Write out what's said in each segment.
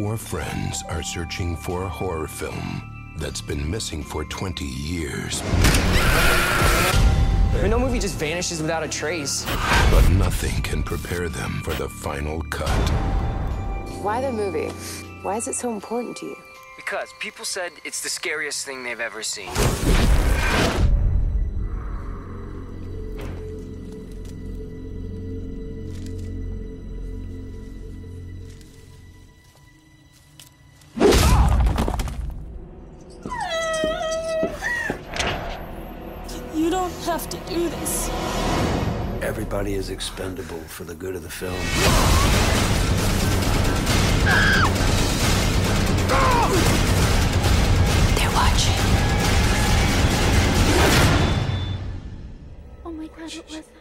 Four friends are searching for a horror film that's been missing for 20 years. I mean, no movie just vanishes without a trace. But nothing can prepare them for the final cut. Why the movie? Why is it so important to you? Because people said it's the scariest thing they've ever seen. Is expendable for the good of the film. They're watching. Oh my god, what was that?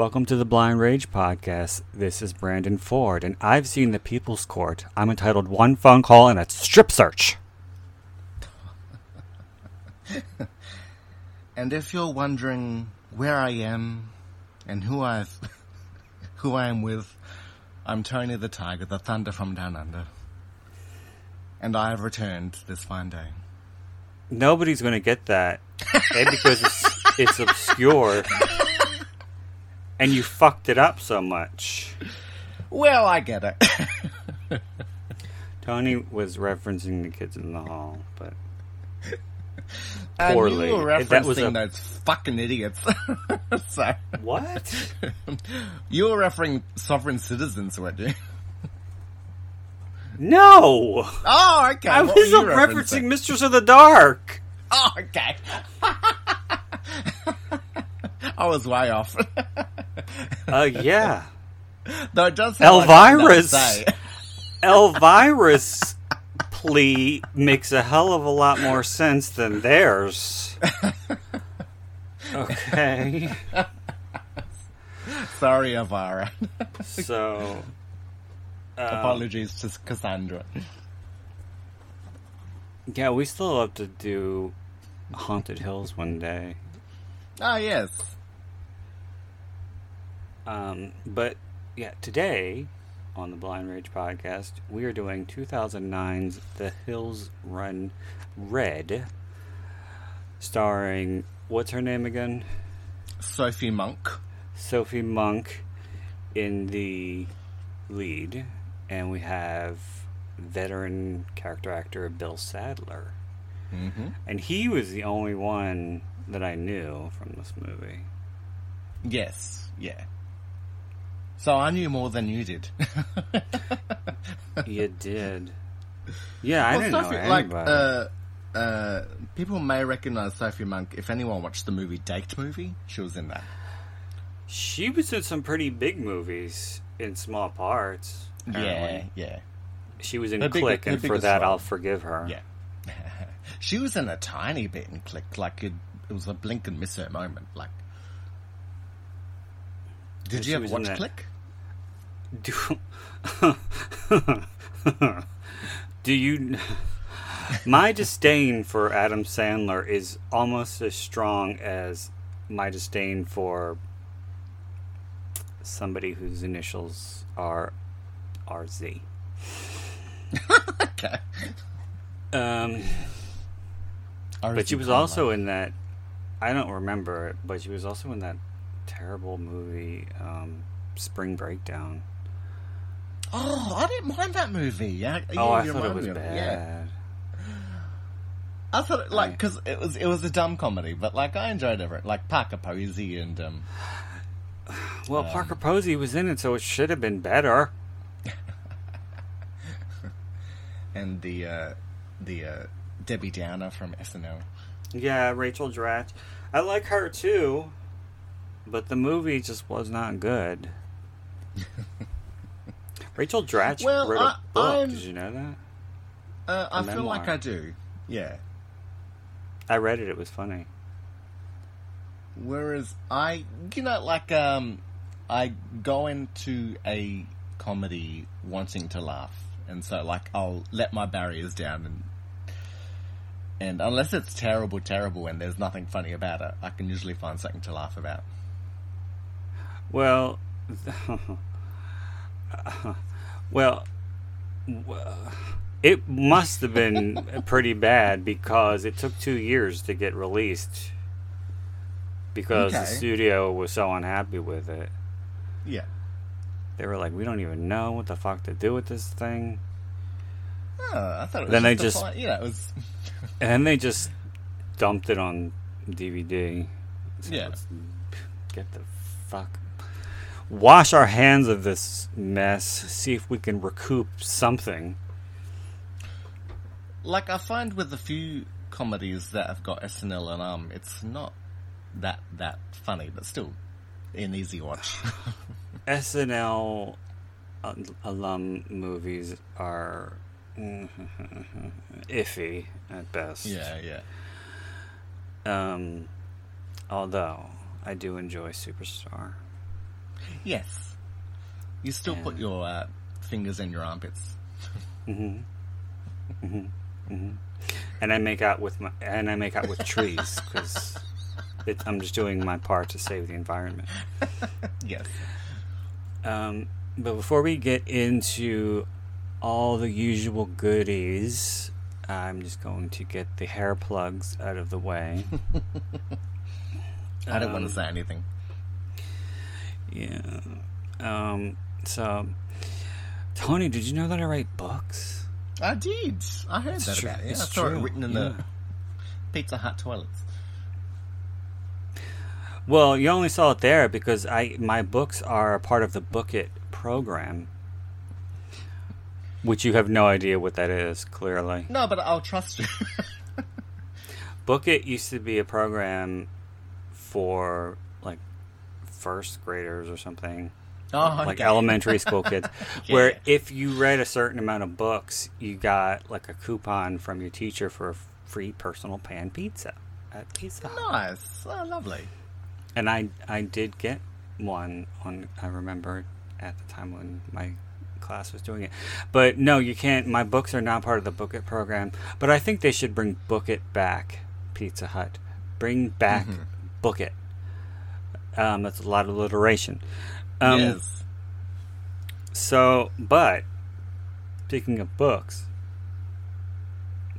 Welcome to the Blind Rage Podcast. This is Brandon Ford, and I've seen The People's Court. I'm entitled One Phone Call and a Strip Search. And if you're wondering where I am and who I've who I am with, I'm Tony the Tiger, the Thunder from Down Under. And I have returned this fine day. Nobody's going to get that A, because it's, it's obscure, and you fucked it up so much. Well, I get it. Tony was referencing the kids in the hall, but And Poorly. you were That was a- those fucking idiots. so, what? you were referring sovereign citizens, weren't you? No, Oh, okay. I what was referencing Mistress of the Dark. Oh, okay. I was way off. Uh, yeah, Though it does sound like something Elvira's I'd. Elvira's plea makes a hell of a lot more sense than theirs. Okay, Sorry, Elvira. so Apologies to Cassandra. yeah, we still have to do Haunted Hills one day. Ah, yes. Um, but yeah, today on the Blind Rage podcast, we are doing 2009's The Hills Run Red, starring what's her name again? Sophie Monk. Sophie Monk in the lead, and we have veteran character actor Bill Sadler. Mm-hmm. And he was the only one that I knew from this movie. Yes, yeah. So I knew more than you did. you did. Yeah, I Well, didn't Sophie, know like, anybody. uh, uh, people may recognize Sophie Monk if anyone watched the movie Date Movie. She was in that. She was in some pretty big movies in small parts. apparently. Yeah, yeah, She was in Her Click, her and for that, role. I'll forgive her. yeah. she was in a tiny bit in Click. Like it, it was a blink and miss her moment. Like, did she you ever was in watch that- Click? Do, do you? My disdain for Adam Sandler is almost as strong as my disdain for somebody whose initials are RZ. Okay. Um, but she was also in that. I don't remember it, but she was also in that terrible movie, um, Spring Breakdown. Oh, I didn't mind that movie. Yeah. oh, I thought it was bad. Yeah. I thought it, like because it was it was a dumb comedy, but like I enjoyed it. Like Parker Posey and um, Well, Parker Posey was in it, so it should have been better. and the uh, the uh, Debbie Downer from SNL. Yeah, Rachel Dratch. I like her too, but the movie just was not good. Rachel Dratch Well, wrote a I- book. I'm- Did you know that? Uh, I A feel like. I do. Yeah. I read it. It was funny. Whereas I, you know, like um, I go into a comedy wanting to laugh, and so like I'll let my barriers down, and and unless it's terrible, terrible, and there's nothing funny about it, I can usually find something to laugh about. Well, well, it must have been pretty bad because it took two years to get released because the studio was so unhappy with it. Yeah. They were like, "We don't even know what the fuck to do with this thing," Oh, I thought it was Then they just, a just- know, it was and then they just dumped it on DVD. So Yeah. get the fuck. Wash our hands of this mess. See if we can recoup something. like I find with a few comedies that have got SNL and um, it's not that that funny, but still an easy watch. SNL alum movies are iffy at best. yeah, yeah. Um, although I do enjoy Superstar. Yes. You still put your uh, fingers in your armpits. and I make out with my and I make out with trees because I'm just doing my part to save the environment. Yes. Um, but before we get into all the usual goodies, I'm just going to get the hair plugs out of the way. I don't want Um, to say anything. Yeah. Um. So, Tony, did you know that I write books? I did. I heard that true. about it. It's I saw true. it written in Yeah. the Pizza Hut toilets. Well, you only saw it there because I my books are a part of the Book It program, which you have no idea what that is. Clearly, No, but I'll trust you. Book It used to be a program for first graders or something, oh, like okay. elementary school kids, Yeah. where if you read a certain amount of books, you got like a coupon from your teacher for a free personal pan pizza at Pizza Hut. Nice. Oh, lovely. And I I did get one on I remember at the time when my class was doing it. But no, you can't my books are not part of the Book It program. But I think they should bring Book It back, Pizza Hut. Bring back mm-hmm. Book It. Um, that's a lot of alliteration. Um, yes. So, but speaking of books,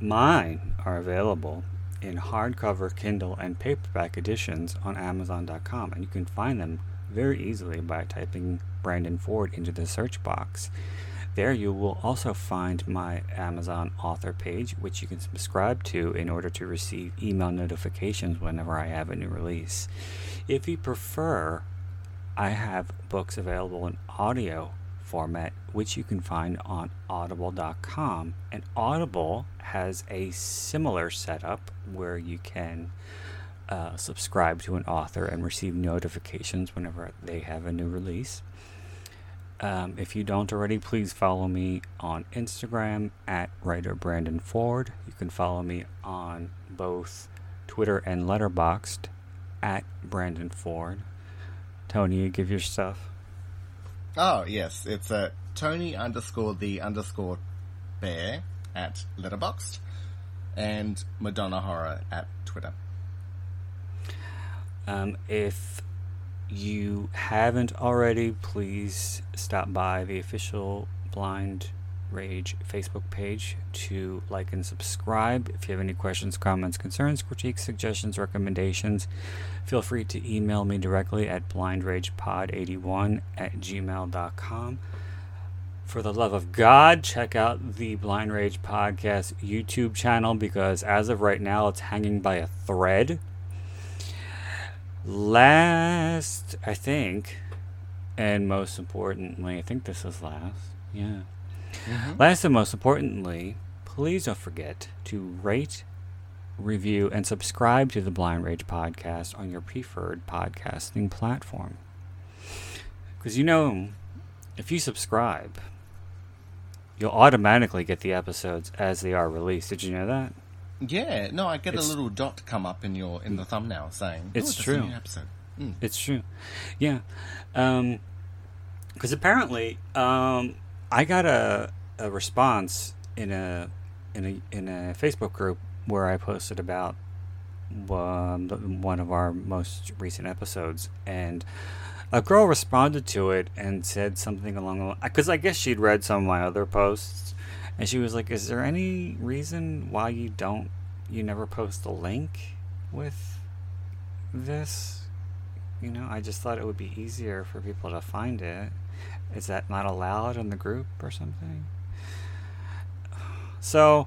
mine are available in hardcover, Kindle, and paperback editions on Amazon.com, and you can find them very easily by typing Brandon Ford into the search box. There, you will also find my Amazon author page, which you can subscribe to in order to receive email notifications whenever I have a new release. If you prefer, I have books available in audio format, which you can find on audible.com. And Audible has a similar setup where you can uh, subscribe to an author and receive notifications whenever they have a new release. Um, if you don't already, please follow me on Instagram at writer Brandon Ford. You can follow me on both Twitter and Letterboxd at Brandon Ford. Tony, you give your stuff. Oh, yes. It's a Tony underscore the underscore bear at Letterboxd and Madonna Horror at Twitter. Um, if you haven't already, please stop by the official Blind Rage Facebook page to like and subscribe. If you have any questions, comments, concerns, critiques, suggestions, recommendations, feel free to email me directly at blindragepod81 at gmail.com. For the love of God, check out the Blind Rage Podcast YouTube channel because as of right now, it's hanging by a thread last i think and most importantly i think this is last yeah uh-huh. last and most importantly please don't forget to rate, review, and subscribe to the Blind Rage podcast on your preferred podcasting platform. Because you know, if you subscribe, you'll automatically get the episodes as they are released. Did you know that? Yeah, no, I get It's- a little dot come up in your in the thumbnail saying "Oh, It's true. Mm. It's true. Yeah. Um 'cause because apparently, um, I got a, a response in a in a in a Facebook group where I posted about um, one of our most recent episodes, and a girl responded to it and said something along the because I guess she'd read some of my other posts, and she was like, "Is there any reason why you don't you never post a link with this?" You know, I just thought it would be easier for people to find it. Is that not allowed in the group or something? So,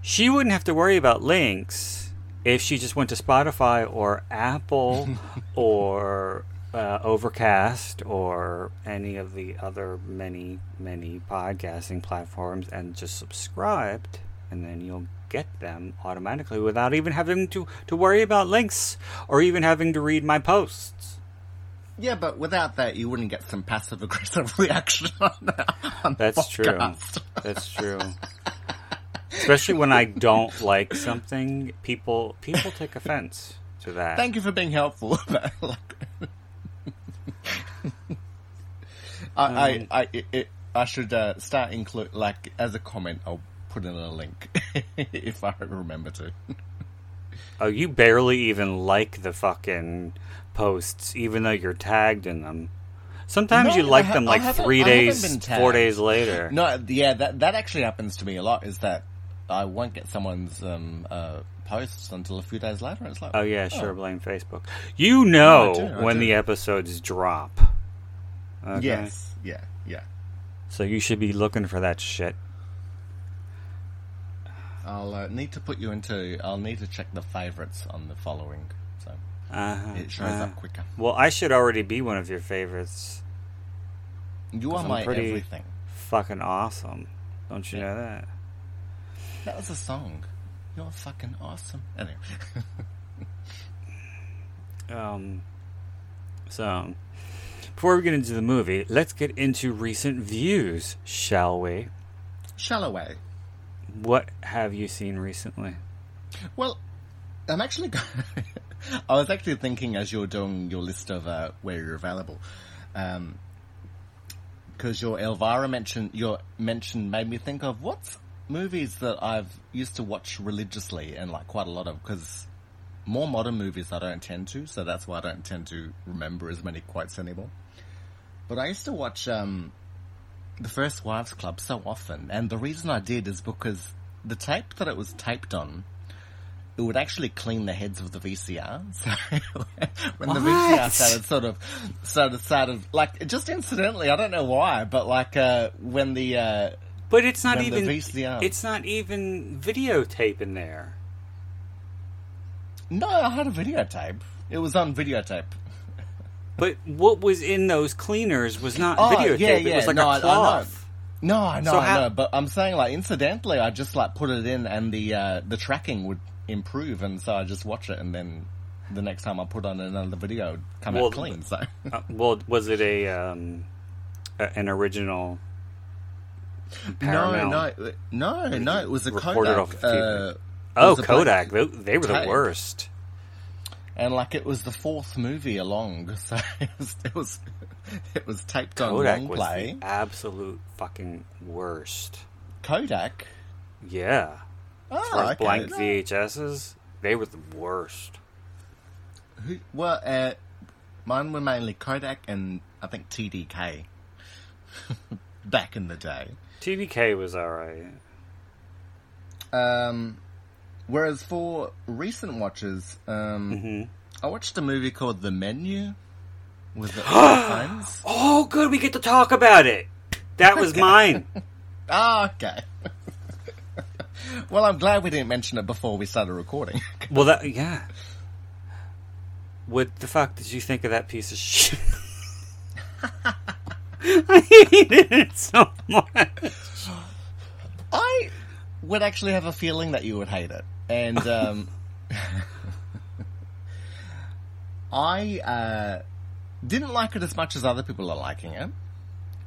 she wouldn't have to worry about links if she just went to Spotify or Apple or uh, Overcast or any of the other many, many podcasting platforms and just subscribed, and then you'll get them automatically without even having to, to worry about links or even having to read my posts. Yeah, but without that, you wouldn't get some passive aggressive reaction on, on That's true. That's true. Especially when I don't like something, people people take offense to that. Thank you for being helpful. I, Um, I, I, it, it, I should uh, start include like as a comment. I'll put in a link if I remember to. Oh, you barely even like the fucking posts, even though you're tagged in them. Sometimes No, you like ha- them like three days, four days later. No, yeah, that that actually happens to me a lot. Is that I won't get someone's um, uh, posts until a few days later. It's like, Oh yeah, sure. Blame Facebook. You know I do, I when do. the episodes drop. Okay? yes, yeah, yeah. So you should be looking for that shit. I'll uh, need to put you into. I'll need to check the favorites on the following, so Uh-huh, it shows uh, up quicker. Well, I should already be one of your favorites. You are I'm my pretty- everything. Fucking awesome. Don't you Yeah. know that? That was a song. You're fucking awesome. Anyway, Um, so, before we get into the movie, let's get into recent views, shall we? Shalloway. What have you seen recently? Well, I'm actually. go- I was actually thinking as you're doing your list of uh, where you're available, because your Elvira mention your mention made me think of what's movies that I've used to watch religiously and like quite a lot of because more modern movies I don't tend to, so that's why I don't tend to remember as many quotes anymore. But I used to watch um, the First Wives Club so often, and the reason I did is because the tape that it was taped on, it would actually clean the heads of the VCR. So when the VCR started sort of, started, started like just incidentally, I don't know why, but like uh, when the uh, But it's not even. VCR. It's not even videotape in there. no, I had a videotape. It was on videotape. But what was in those cleaners was not Oh, videotape. yeah, It was like no, I- I a know. cloth. No, I know, So I how- know, but I'm saying like incidentally, I just like put it in, and the uh, the tracking would improve, and so I just watch it, and then the next time I put on another video, come Well, out clean. So Uh, well, was it a um, an original? no, Paramount? no, no, no, it was a Kodak. off. Uh, Oh, Kodak. black They, they were the worst. And like it was the fourth movie along, so it was it was, it was taped on Kodak long was play. the absolute fucking worst. Kodak. Yeah. Oh, okay. blank VHSs, they were the worst. Who, well, uh, mine were mainly Kodak and I think TDK. Back in the day. TDK was alright. Um, whereas for recent watches, um, Mm-hmm. I watched a movie called The Menu with the Phones. Oh, good, we get to talk about it. That was mine. Ah, okay. well, I'm glad we didn't mention it before we started recording. Well, that yeah. What the fuck did you think of that piece of shit? I hated it so much. I would actually have a feeling that you would hate it, and um, I uh, didn't like it as much as other people are liking it.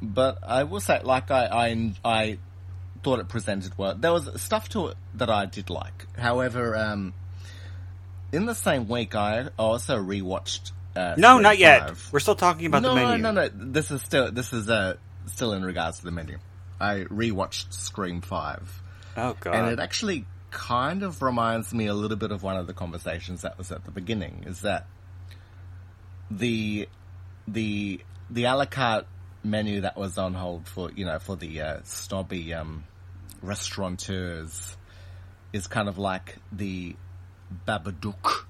But I will say, like I, I, I thought it presented well. There was stuff to it that I did like. However, um, in the same week, I also rewatched. Uh, No, Scream not yet. We're still talking about no, the menu. No, no, no. This is still this is uh, still in regards to the menu. I rewatched Scream Five, Oh god. and it actually kind of reminds me a little bit of one of the conversations that was at the beginning. Is that the the the a la carte menu that was on hold for you know for the uh, snobby um, restaurateurs is kind of like the Babadook.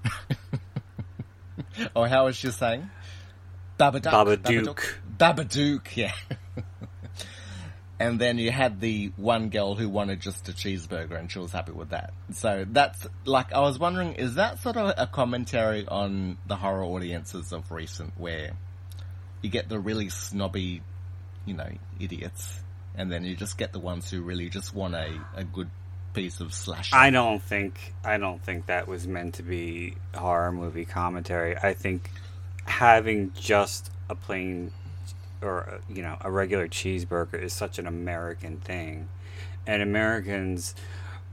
or how was she saying? Babadook. Babadook. Babadook, yeah. and then you had the one girl who wanted just a cheeseburger and she was happy with that. So that's like, I was wondering, is that sort of a commentary on the horror audiences of recent where you get the really snobby, you know, idiots and then you just get the ones who really just want a, a good piece of slashing. I don't think I don't think that was meant to be horror movie commentary. I think having just a plain or you know a regular cheeseburger is such an American thing, and Americans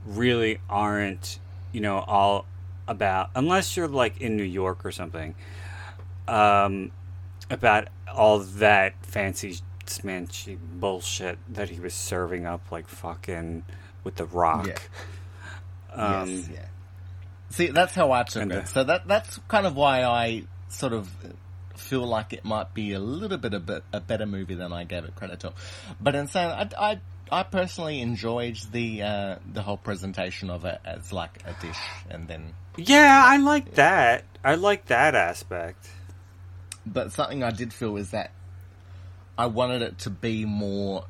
really aren't you know all about unless you're like in New York or something um, about all that fancy smanchy bullshit that he was serving up like fucking with the rock. Yeah. Um, yes, yeah. See, that's how I took and, it. So that that's kind of why I sort of feel like it might be a little bit a bit a better movie than I gave it credit to. But in saying, I, I I personally enjoyed the uh, the whole presentation of it as like a dish, and then Yeah, I like that. I like that aspect. but something I did feel is that I wanted it to be more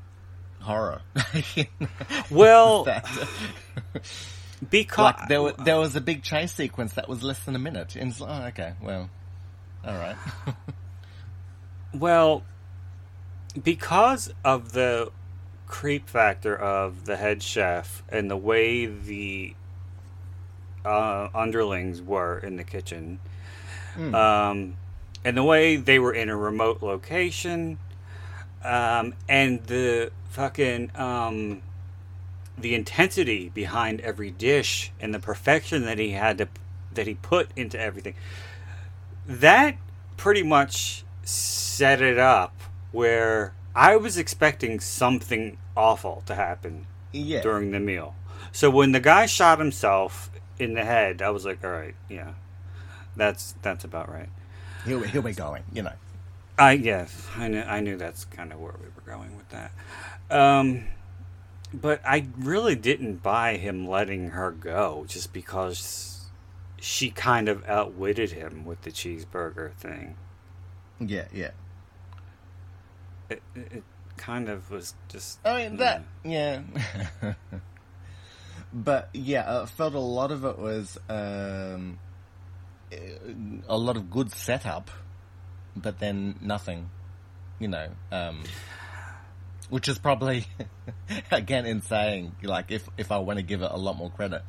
horror. Well, because like there wa- there was a big chase sequence that was less than a minute, and it's like, oh, okay, well, all right. well, because of the creep factor of the head chef and the way the uh, underlings were in the kitchen, um, and the way they were in a remote location, um, and the fucking um, the intensity behind every dish and the perfection that he had to that he put into everything that pretty much set it up where I was expecting something awful to happen yeah, during the meal. So when the guy shot himself in the head, I was like, all right, yeah, that's that's about right. here, we- here we're going. You know, I yes, I knew I knew that's kind of where we were going with that. Um, but I really didn't buy him letting her go just because she kind of outwitted him with the cheeseburger thing. yeah, yeah. It, it, it kind of was just. I mean that, yeah. but yeah, I felt a lot of it was um, a lot of good setup, but then nothing. You know, um, which is probably again in saying like if if I want to give it a lot more credit,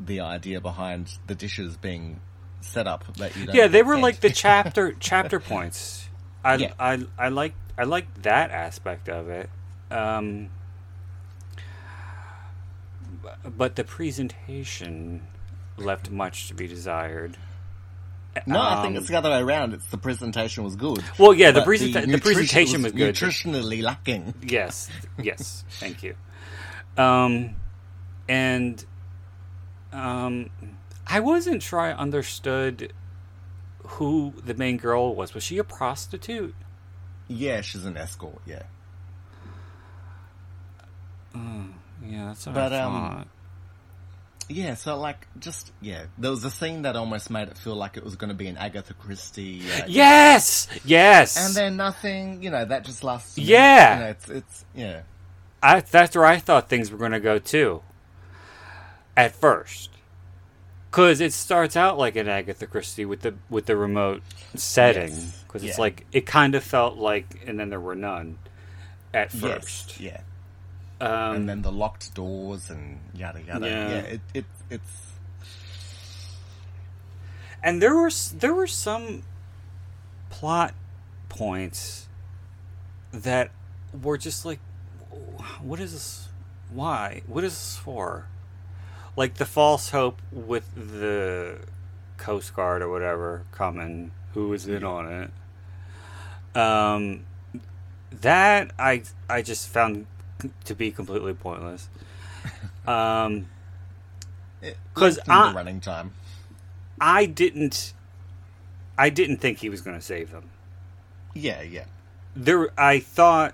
the idea behind the dishes being set up that you don't Yeah, they were like the chapter chapter points. I Yeah. I I like I like that aspect of it. Um, but the presentation left much to be desired. No, I think Um, it's the other way around. It's the presentation was good. Well, yeah, the but presenta- the nutrition presentation was good. Nutritionally lacking. Yes, yes, thank you. Um, and um, I wasn't sure I understood who the main girl was. Was she a prostitute? Yeah, she's an escort. Yeah, Yeah, that's what But, I um, thought. yeah. So like, just yeah, there was a scene that almost made it feel like it was going to be an Agatha Christie. Uh, yes, yes. and then nothing. You know, that just lasts. Yeah. you know, it's it's yeah. I, that's where I thought things were going to go too. At first, because it starts out like an Agatha Christie with the with the remote setting. Yes, Because it's yeah. like it kind of felt like, and then there were none at first. Yes, yeah. Um, and then the locked doors and yada yada. Yeah. Yeah, it, it it's and there were there were some plot points that were just like what is this why what is this for like the false hope with the coast guard or whatever coming who was in on it um that i i just found to be completely pointless um it 'Cause lengthened I- the running time. I didn't I didn't think he was going to save them. Yeah, yeah. There I thought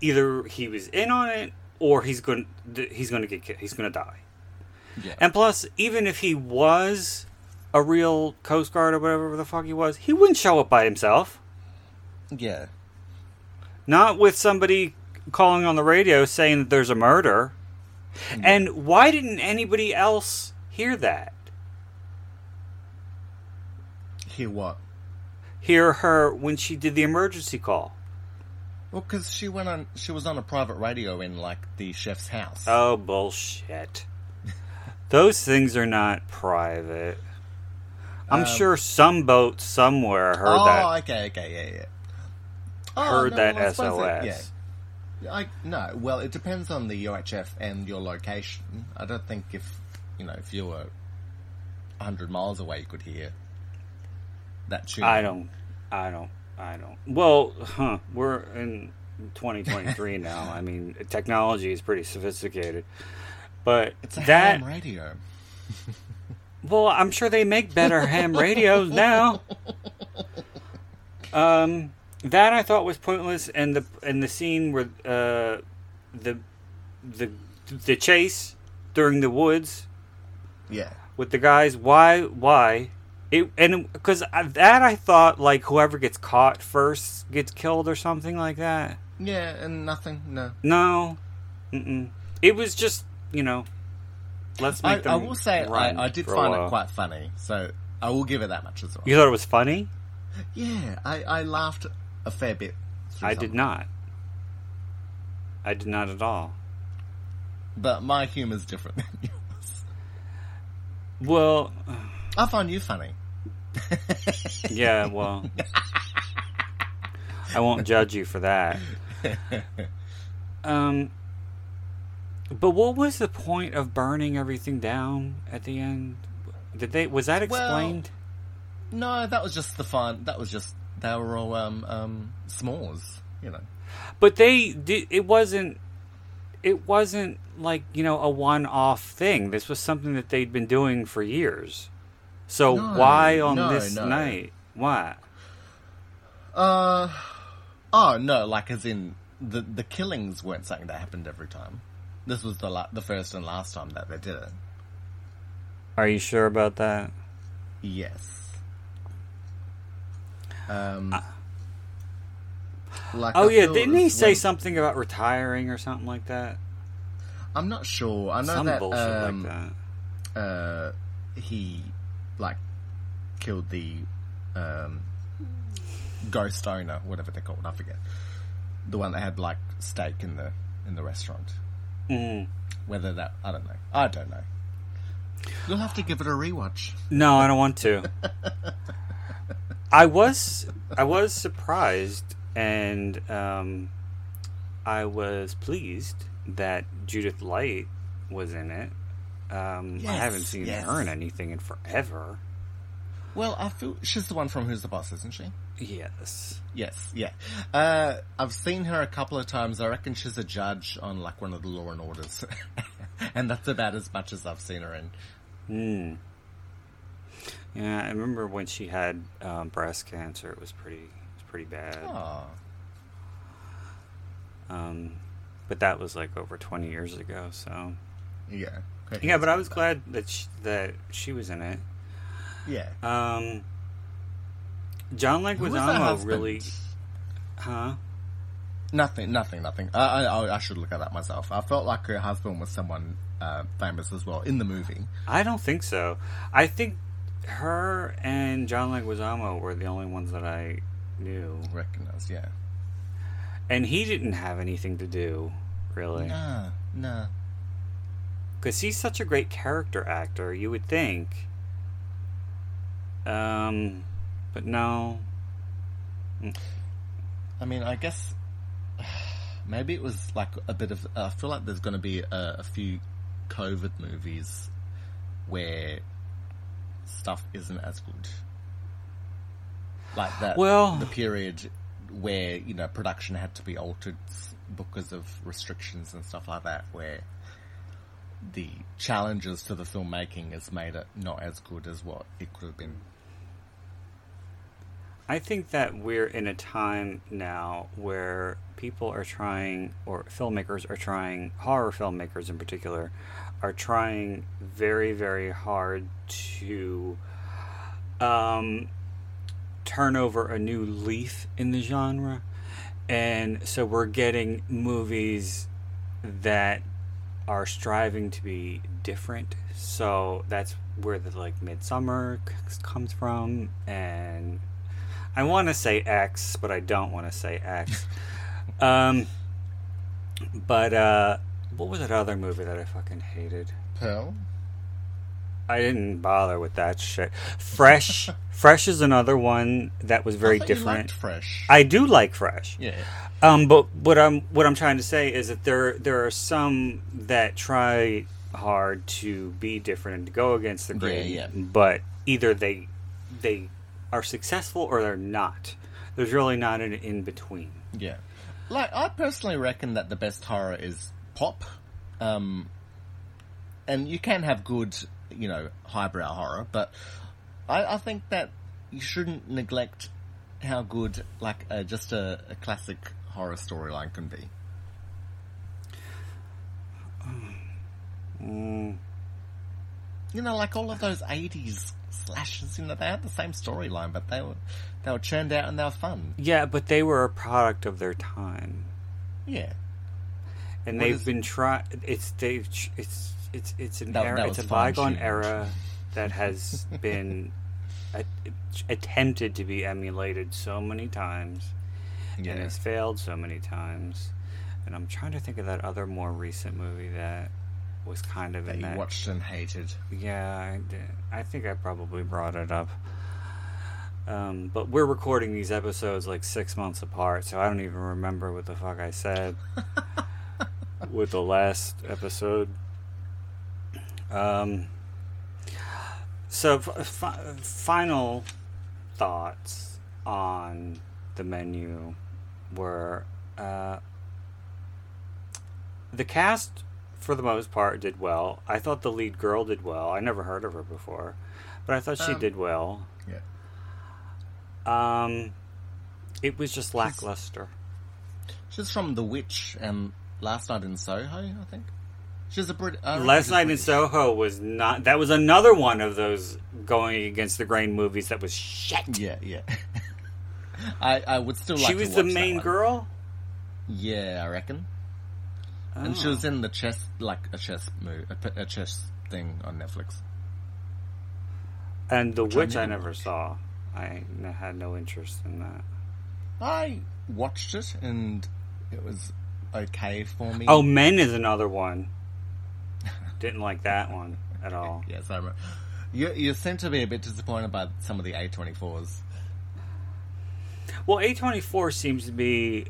either he was in on it or he's going he's going to get ki- he's going to die. Yeah. And plus even if he was a real coast guard or whatever the fuck he was, he wouldn't show up by himself. yeah. Not with somebody calling on the radio saying that there's a murder. And why didn't anybody else hear that? Hear what? Hear her when she did the emergency call. Well, because she went on, she was on a private radio in like the chef's house. Oh, bullshit. Those things are not private. I'm um, sure some boat somewhere heard oh, that. okay, okay, yeah, yeah. Oh, Heard no, that well, I SOS. it- yeah. I no. Well, it depends on the UHF and your location. I don't think if you know if you were hundred miles away, you could hear that tune. I don't. I don't. I don't. Well, huh? We're in 2023 now. I mean, technology is pretty sophisticated. But It's a that. ham radio. Well, I'm sure they make better ham radios now. Um, that I thought was pointless, and the and the scene where uh, the the the chase during the woods Yeah. with the guys. Why? Why? It and because that I thought like whoever gets caught first gets killed or something like that. Yeah, and nothing. No. No, Mm-mm. it was just you know. Let's I, make them. I will say I, I did find it quite funny, so I will give it that much as well. You thought it was funny? Yeah, I, I laughed a fair bit. I some did not. I did not at all. But my humor's different than yours. Well, I find you funny. yeah, well. I won't judge you for that. Um but what was the point of burning everything down at the end? Did they was that Well- explained? No, that was just the fun. That was just they were all um um s'mores, you know. but they did it wasn't it wasn't like, you know, a one-off thing. This was something that they'd been doing for years. So No, why on no, this no. night? Why? Uh oh no, like as in the the killings weren't something that happened every time. This was the la- the first and last time that they did it. Are you sure about that? Yes. Um. like Oh I yeah, didn't he say when- something about retiring or something like that? I'm not sure. I know Some that bullshit um, like that. uh, he like killed the um, ghost owner, whatever they're called. I forget the one that had like steak in the in the restaurant. Mm. Whether that I don't know. I don't know. You'll have to give it a rewatch. No, I don't want to. I was I was surprised and um, I was pleased that Judith Light was in it. Um, I haven't seen yes. her in anything in forever. Well, I feel she's the one from Who's the Boss, isn't she? Yes. Yes, yeah. Uh, I've seen her a couple of times. I reckon she's a judge on like one of the Law and Orders, and that's about as much as I've seen her in. Hmm. Yeah, I remember when she had um, breast cancer. It was pretty, it was pretty bad. Oh, Um, but that was like over twenty years ago. So yeah. Yeah, but I was glad that she, that she was in it. Yeah. Um, John Who was her Leguizamo really, huh? Nothing, nothing, nothing. I, I, I should look at that myself. I felt like her husband was someone uh, famous as well in the movie. I don't think so. I think her and John Leguizamo were the only ones that I knew, Recognize, yeah. and he didn't have anything to do really. Nah, nah. Because he's such a great character actor, you would think. Um, but no. Mm. I mean, I guess maybe it was like a bit of. I feel like there's going to be a, a few COVID movies where stuff isn't as good. Like that. Well- the period where you know production had to be altered because of restrictions and stuff like that, where the challenges to the filmmaking has made it not as good as what it could have been. I think that we're in a time now where people are trying, or filmmakers are trying, horror filmmakers in particular, are trying very, very hard to um, turn over a new leaf in the genre. And so we're getting movies that are striving to be different. So that's where the like Midsommar comes from, and I want to say X, but I don't want to say X. um, but uh, what was that other movie that I fucking hated? Pearl. I didn't bother with that shit. Fresh, Fresh is another one that was very I different. liked Fresh. I do like Fresh. yeah. Um, but what I'm what I'm trying to say is that there there are some that try hard to be different and to go against the grain, yeah. but either they they are successful or they're not. There's really not an in between. Yeah. Like, I personally reckon that the best horror is pop. Um, and you can have good, you know, highbrow horror, but I, I think that you shouldn't neglect how good, like, uh, just a, a classic horror storyline can be. You know, like all of those 80s slashes, you know, they had the same storyline, but they were, they were churned out and they were fun. Yeah, but they were a product of their time, Yeah. and What they've is- been trying. It's they've it's it's it's an That- era. that It's a bygone era that has been a, attempted to be emulated so many times. and Yeah. it's failed so many times. And I'm trying to think of that other more recent movie that was kind of that in you that. watched and hated. Yeah, I. I think I probably brought it up. Um, but we're recording these episodes like six months apart, so I don't even remember what the fuck I said with the last episode. Um, so, f- fi- final thoughts on the menu were uh, the cast, for the most part, did well. I thought the lead girl did well. I never heard of her before, but I thought she Um, did well. Yeah. Um, it was just lackluster. She's from The Witch and Last Night in Soho, I think. She's a Brit. Reckon Last Night in Soho was not. That was another one of those going against the grain movies that was shit. Yeah, yeah. I, I would still like she was the main girl. Yeah, I reckon. And she Oh. was ah. in the chess, like a chess move, a, p- a chess thing on Netflix. And the I witch I never never saw. I had no interest in that. I watched it and it was okay for me. Oh, Men is another one. Didn't like that one at all. yes, I remember. You, you seem to be a bit disappointed by some of the A24s. Well, A24 seems to be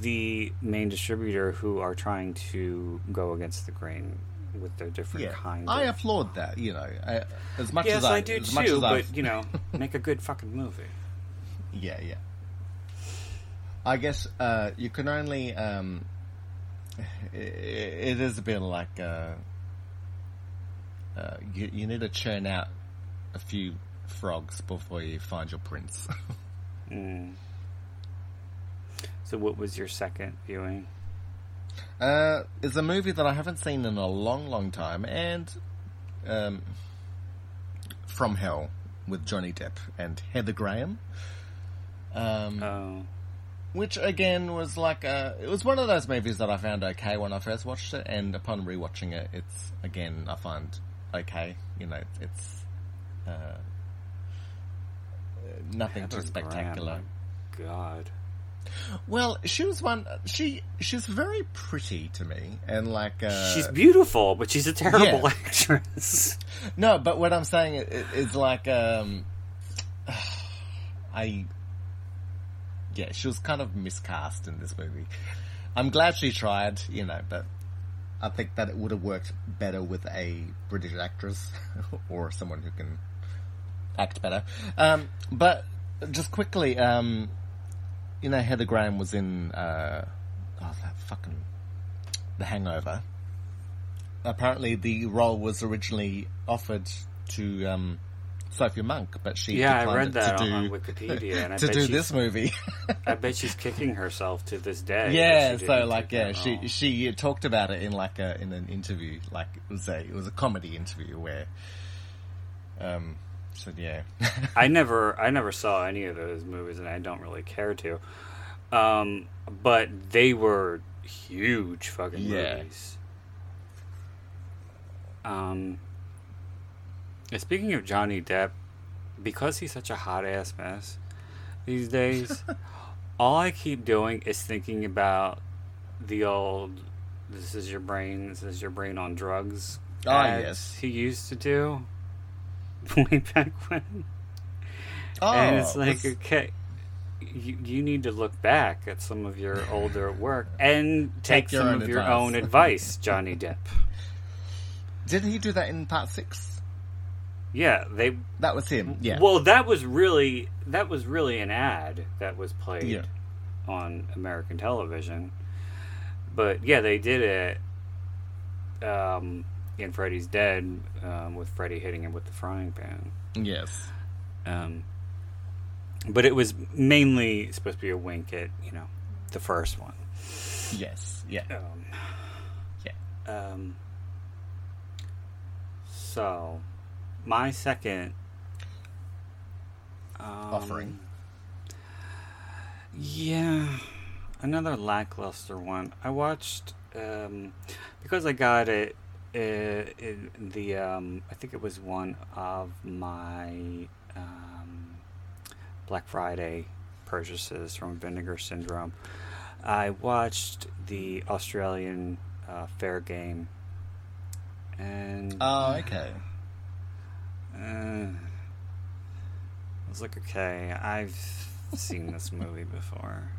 the main distributor who are trying to go against the grain with their different Yeah, kinds I of... applaud that. You know, I, as much Yes, as I, I do as too, I've- but, you know, make a good fucking movie. Yeah, yeah. I guess uh, you can only. Um, i it is a bit like uh, uh, you, you need to churn out a few frogs before you find your prince. Mm. So what was your second viewing? uh, is a movie that I haven't seen in a long, long time, and um, From Hell with Johnny Depp and Heather Graham. Um, Oh. which again was like a, it was one of those movies that I found okay when I first watched it, and upon rewatching it, it's again I find okay. You know, it's uh, nothing too Heather Graham, spectacular. my God. Well, she was one. She she's very pretty to me, and like uh, she's beautiful, but she's a terrible yeah. actress. no. But what I'm saying is, is like um, I yeah, she was kind of miscast in this movie. I'm glad she tried, you know, but I think that it would have worked better with a British actress or someone who can act better. Um, but just quickly, um, you know, Heather Graham was in uh, oh that fucking The Hangover. Apparently, the role was originally offered to um, Sophie Monk, but she Yeah, I declined read it that to on do, Wikipedia, and I to bet do this movie. I bet she's kicking herself to this day. yeah, so like yeah, she she talked about it in like a in an interview, like it was a it was a comedy interview where um said yeah. I never I never saw any of those movies, and I don't really care to. Um, but they were huge fucking Yeah. movies. Um, and speaking of Johnny Depp, because he's such a hot ass mess these days, all I keep doing is thinking about the old "This is your brain, this is your brain on drugs." Ah, yes. he used to do way back when. Oh, and it's like, that's- okay, you, you need to look back at some of your older work and take, Take some of your advice. own advice, Johnny Depp. did he do that in part six? Yeah, they. That was him. Yeah. Well, that was really that was really an ad that was played Yeah. on American television. But yeah, they did it um, in Freddy's Dead um, with Freddy hitting him with the frying pan. yes. Um, but it was mainly supposed to be a wink at you know the first one. Yes. Yeah. Um, Yeah. Um, so, my second um, Offering. Yeah, another lackluster one. I watched um, because I got it. Uh, in the um, I think it was one of my um, Black Friday purchases from Vinegar Syndrome. I watched the Australian uh, Fair Game, and Oh, okay. uh, I was like, okay, I've seen this movie before.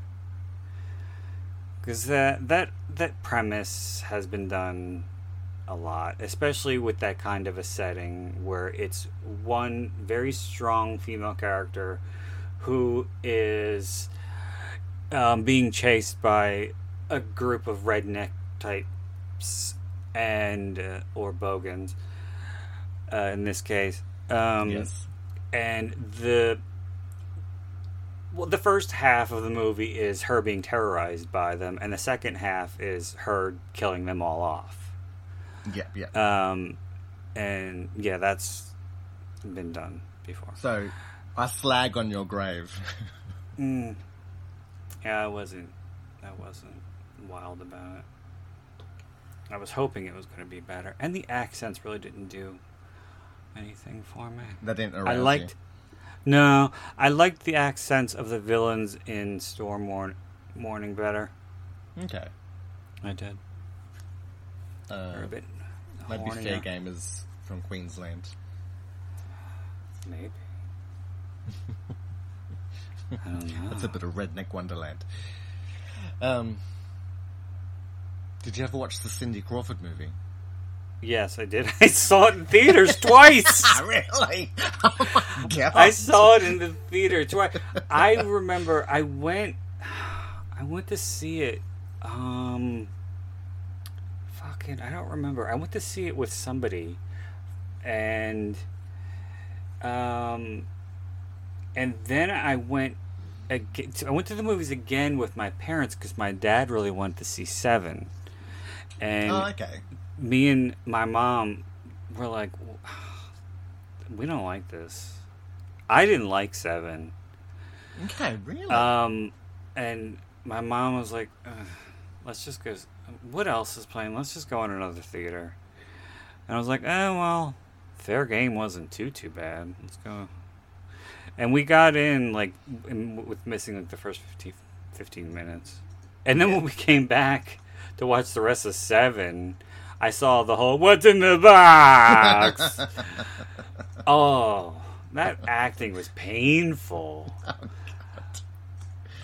Because that, that, that premise has been done a lot, especially with that kind of a setting where it's one very strong female character who is um, being chased by a group of redneck types and uh, or bogans uh, in this case um, yes. and the well, the first half of the movie is her being terrorized by them, and the second half is her killing them all off. Yeah. Yeah. Um, and yeah, that's been done before. so, I slag on your grave. Mm. Yeah, I wasn't. I wasn't wild about it. I was hoping it was going to be better, and the accents really didn't do anything for me. that didn't arouse I you. liked. No, I liked the accents of the villains in Storm Morn- Morning better. Okay. I did. Uh, They're a bit maybe. Fair Game is from Queensland. Maybe. I don't know. That's a bit of redneck wonderland. Um, did you ever watch the Cindy Crawford movie? Yes, I did. I saw it in theaters twice. really? Oh! I saw it in the theater twice. I remember I went I went to see it um fucking I don't remember. I went to see it with somebody and um and then I went again, I went to the movies again with my parents cuz my dad really wanted to see 7. And Oh, okay. me and my mom were like, we don't like this. I didn't like Seven. Okay, really? Um, and my mom was like, "Ugh, let's just go. What else is playing? Let's just go in another theater. And I was like, oh, well, Fair Game wasn't too, too bad. Let's go. And we got in, like, in, with missing, like, the first 15, 15 minutes. And then when we came back to watch the rest of Seven, I saw the whole "What's in the box." oh, that acting was painful.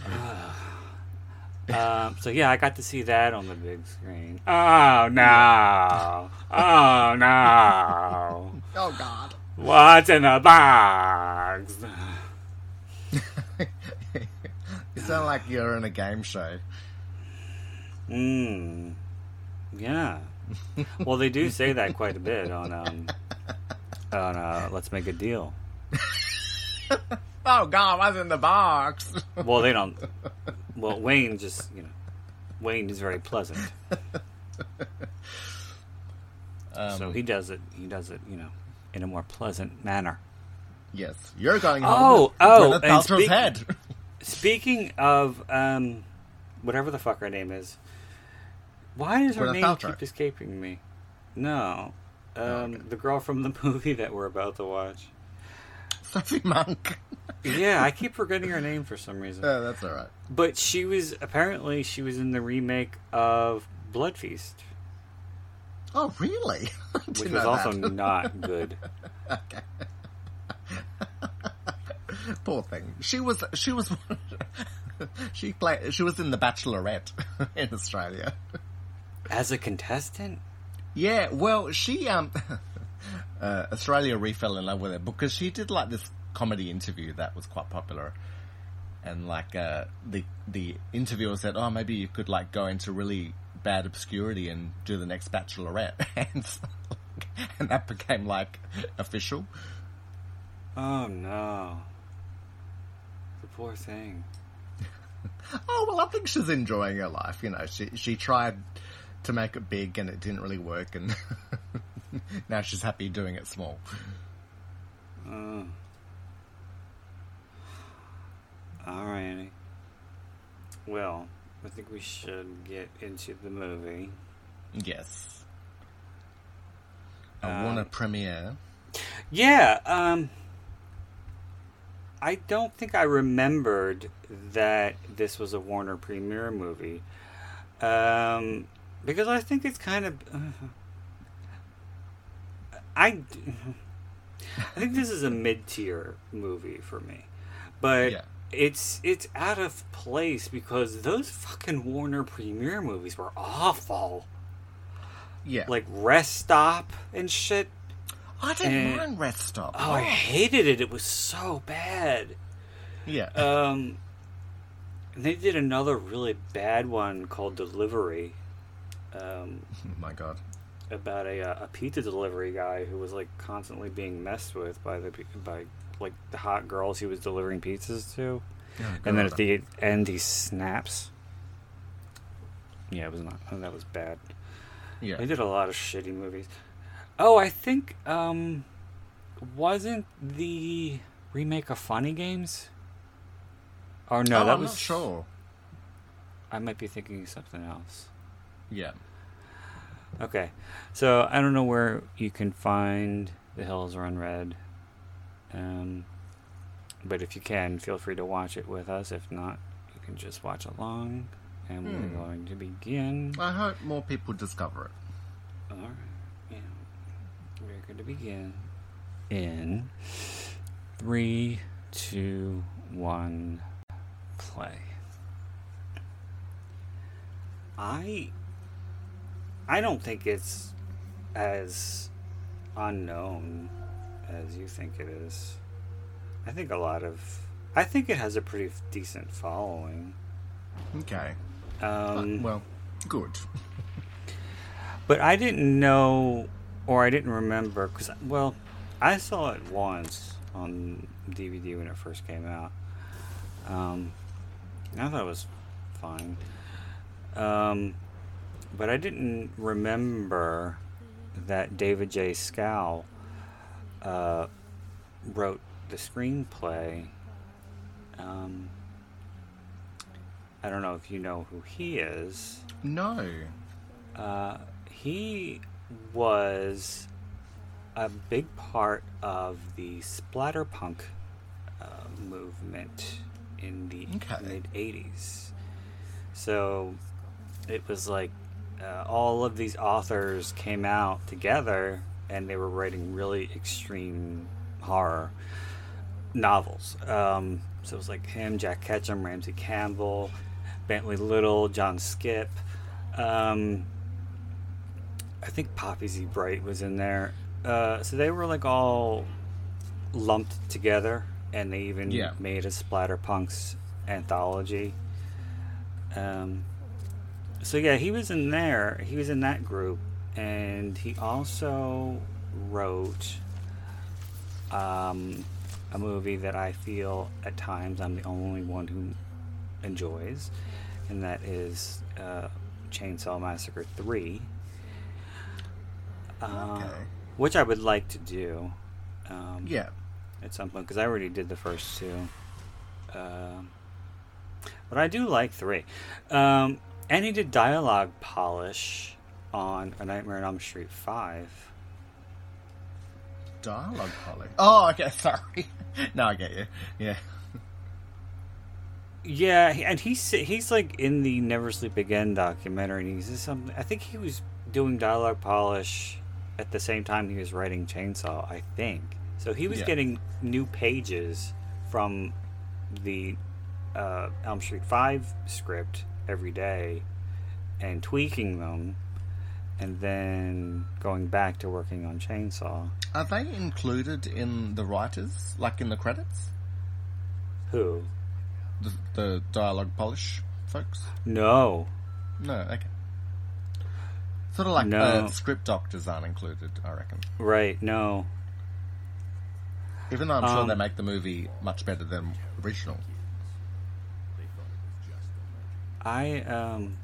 Oh, Um, so yeah, I got to see that on the big screen. Oh no! Oh no! Oh God. What's in the box? You sound like you're in a game show. Mmm. Yeah. Well, they do say that quite a bit on um on uh, Let's Make a Deal. Oh God, what's in the box? Well, they don't. Well, Wayne just you know, Wayne is very pleasant, so he does it. He does it, you know, in a more pleasant manner. Yes, you're going Oh, oh, and speak- head. Speaking of um, whatever the fuck her name is, why does her name Paltrow. keep escaping me? No, um, the girl from the movie that we're about to watch. Sophie Monk. Yeah, I keep forgetting her name for some reason. Oh, that's all right. But she was apparently she was in the remake of Blood Feast, Oh, really? Which was also not good. Poor thing. She was. She was. she played. She was in The Bachelorette in Australia. As a contestant, Yeah. Well, she um. Uh, Australia re fell in love with her because she did like this comedy interview that was quite popular. And like uh, the the interviewer said, "Oh, maybe you could like go into really bad obscurity and do the next Bachelorette," and, so, and that became like official. oh no, the poor thing. Oh well, I think she's enjoying her life. You know, she she tried to make it big and it didn't really work, and now she's happy doing it small. Uh, all right, Well, I think we should get into the movie. Yes, a Um, Warner premiere. Yeah, um I don't think I remembered that this was a Warner premiere movie. Um because I think it's kind of I I think this is a mid-tier movie for me. But Yeah. it's it's out of place because those fucking Warner premiere movies were awful. Yeah, Like Rest Stop and shit. I didn't mind Rest Stop. Oh, I hated it. It was so bad. yeah. Um, and they did another really bad one called Delivery, um, oh my god. About a uh, a pizza delivery guy who was like constantly being messed with by the by like the hot girls he was delivering pizzas to, and then at the end he snaps. Yeah, it was not. That was bad. Yeah. They did a lot of shitty movies. Oh, I think um wasn't the remake of Funny Games? Or no, oh, that I'm was not sure. I might be thinking something else. Yeah. Okay. So, I don't know where you can find The Hills Run Red. Um but if you can, feel free to watch it with us. If not, you can just watch along. And we're Hmm. going to begin. I hope more people discover it. All right. Yeah. We're going to begin in three, two, one, play. I I don't think it's as unknown as you think it is. I think a lot of I think it has a pretty decent following. Okay. Um, well, good. But I didn't know, or I didn't remember, because, well, I saw it once on DVD when it first came out. Um, I thought it was fine. Um, but I didn't remember that David J. Schow uh, wrote the screenplay. Um, I don't know if you know who he is. No. Uh, he was a big part of the splatterpunk uh, movement in the Okay. mid 80s. So it was like uh, all of these authors came out together and they were writing really extreme horror novels. Um, so it was like him, Jack Ketchum, Ramsey Campbell, Bentley Little, John Skipp. Um, I think Poppy Z. Brite was in there. Uh, so they were like all lumped together, and they even Yeah. made a Splatterpunks anthology. Um, so yeah, he was in there. He was in that group, and he also wrote um, a movie that I feel at times I'm the only one who enjoys, and that is uh, Chainsaw Massacre Three. Uh, Okay. Which I would like to do. Um, Yeah. at some point because I already did the first two. Um, but I do like three. Um, and he did dialogue polish on A Nightmare on Elm Street 5. Dialogue polish? Oh, okay. Sorry. now I get you. Yeah. Yeah, and he's he's like in the Never Sleep Again documentary. And he's something. I think he was doing dialogue polish at the same time he was writing Chainsaw. I think so. He was Yeah. getting new pages from the uh, Elm Street Five script every day and tweaking them, and then going back to working on Chainsaw. Are they included in the writers, like in the credits? Who? The, the dialogue polish folks? No, No, okay. Sort of like No. uh, script doctors aren't included, I reckon. right? No. Even though I'm sure Um, they make the movie much better than original. I um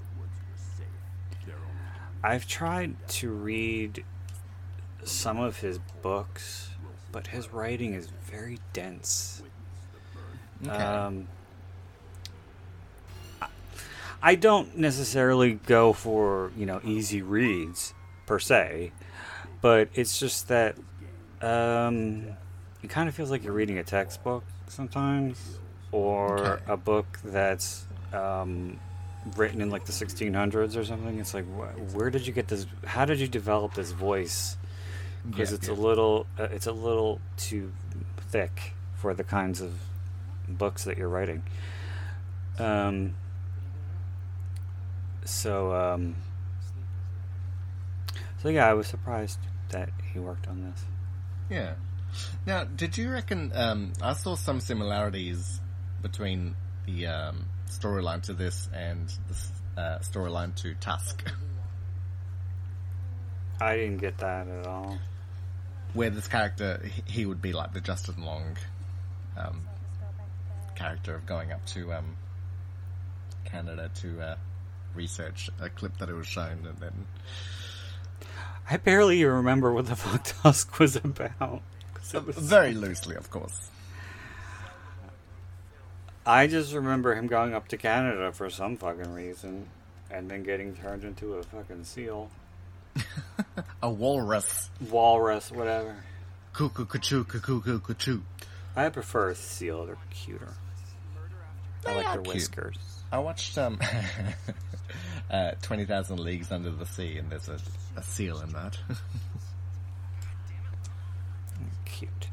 I've tried to read some of his books, but his writing is very dense. Okay. Um I- don't necessarily go for, you know, easy reads per se, but it's just that um it kind of feels like you're reading a textbook sometimes or Okay. a book that's um written in like the 1600s or something. It's like, wh- where did you get this? How did you develop this voice? Because Yeah, it's yeah. a little, uh, it's a little too thick for the kinds of books that you're writing. Um. So, um. So yeah, I was surprised that he worked on this. Yeah. Now, did you reckon? Um, I saw some similarities between the um, storyline to this and the uh, storyline to Tusk, I didn't get that at all. where this character he- would be like the Justin Long um, character of going up to um, Canada to uh, research a clip that it was shown, and then I barely remember what the fuck Tusk was about. was very loosely, of course. I just remember him going up to Canada for some fucking reason and then getting turned into a fucking seal. A walrus, Walrus, whatever. cuckoo, cuckoo, cuckoo, cuckoo, cuckoo. I prefer a seal, they're cuter. I like their cute. whiskers. I watched um, uh, Twenty Thousand Leagues Under the Sea, and there's a, a seal in that. Cute.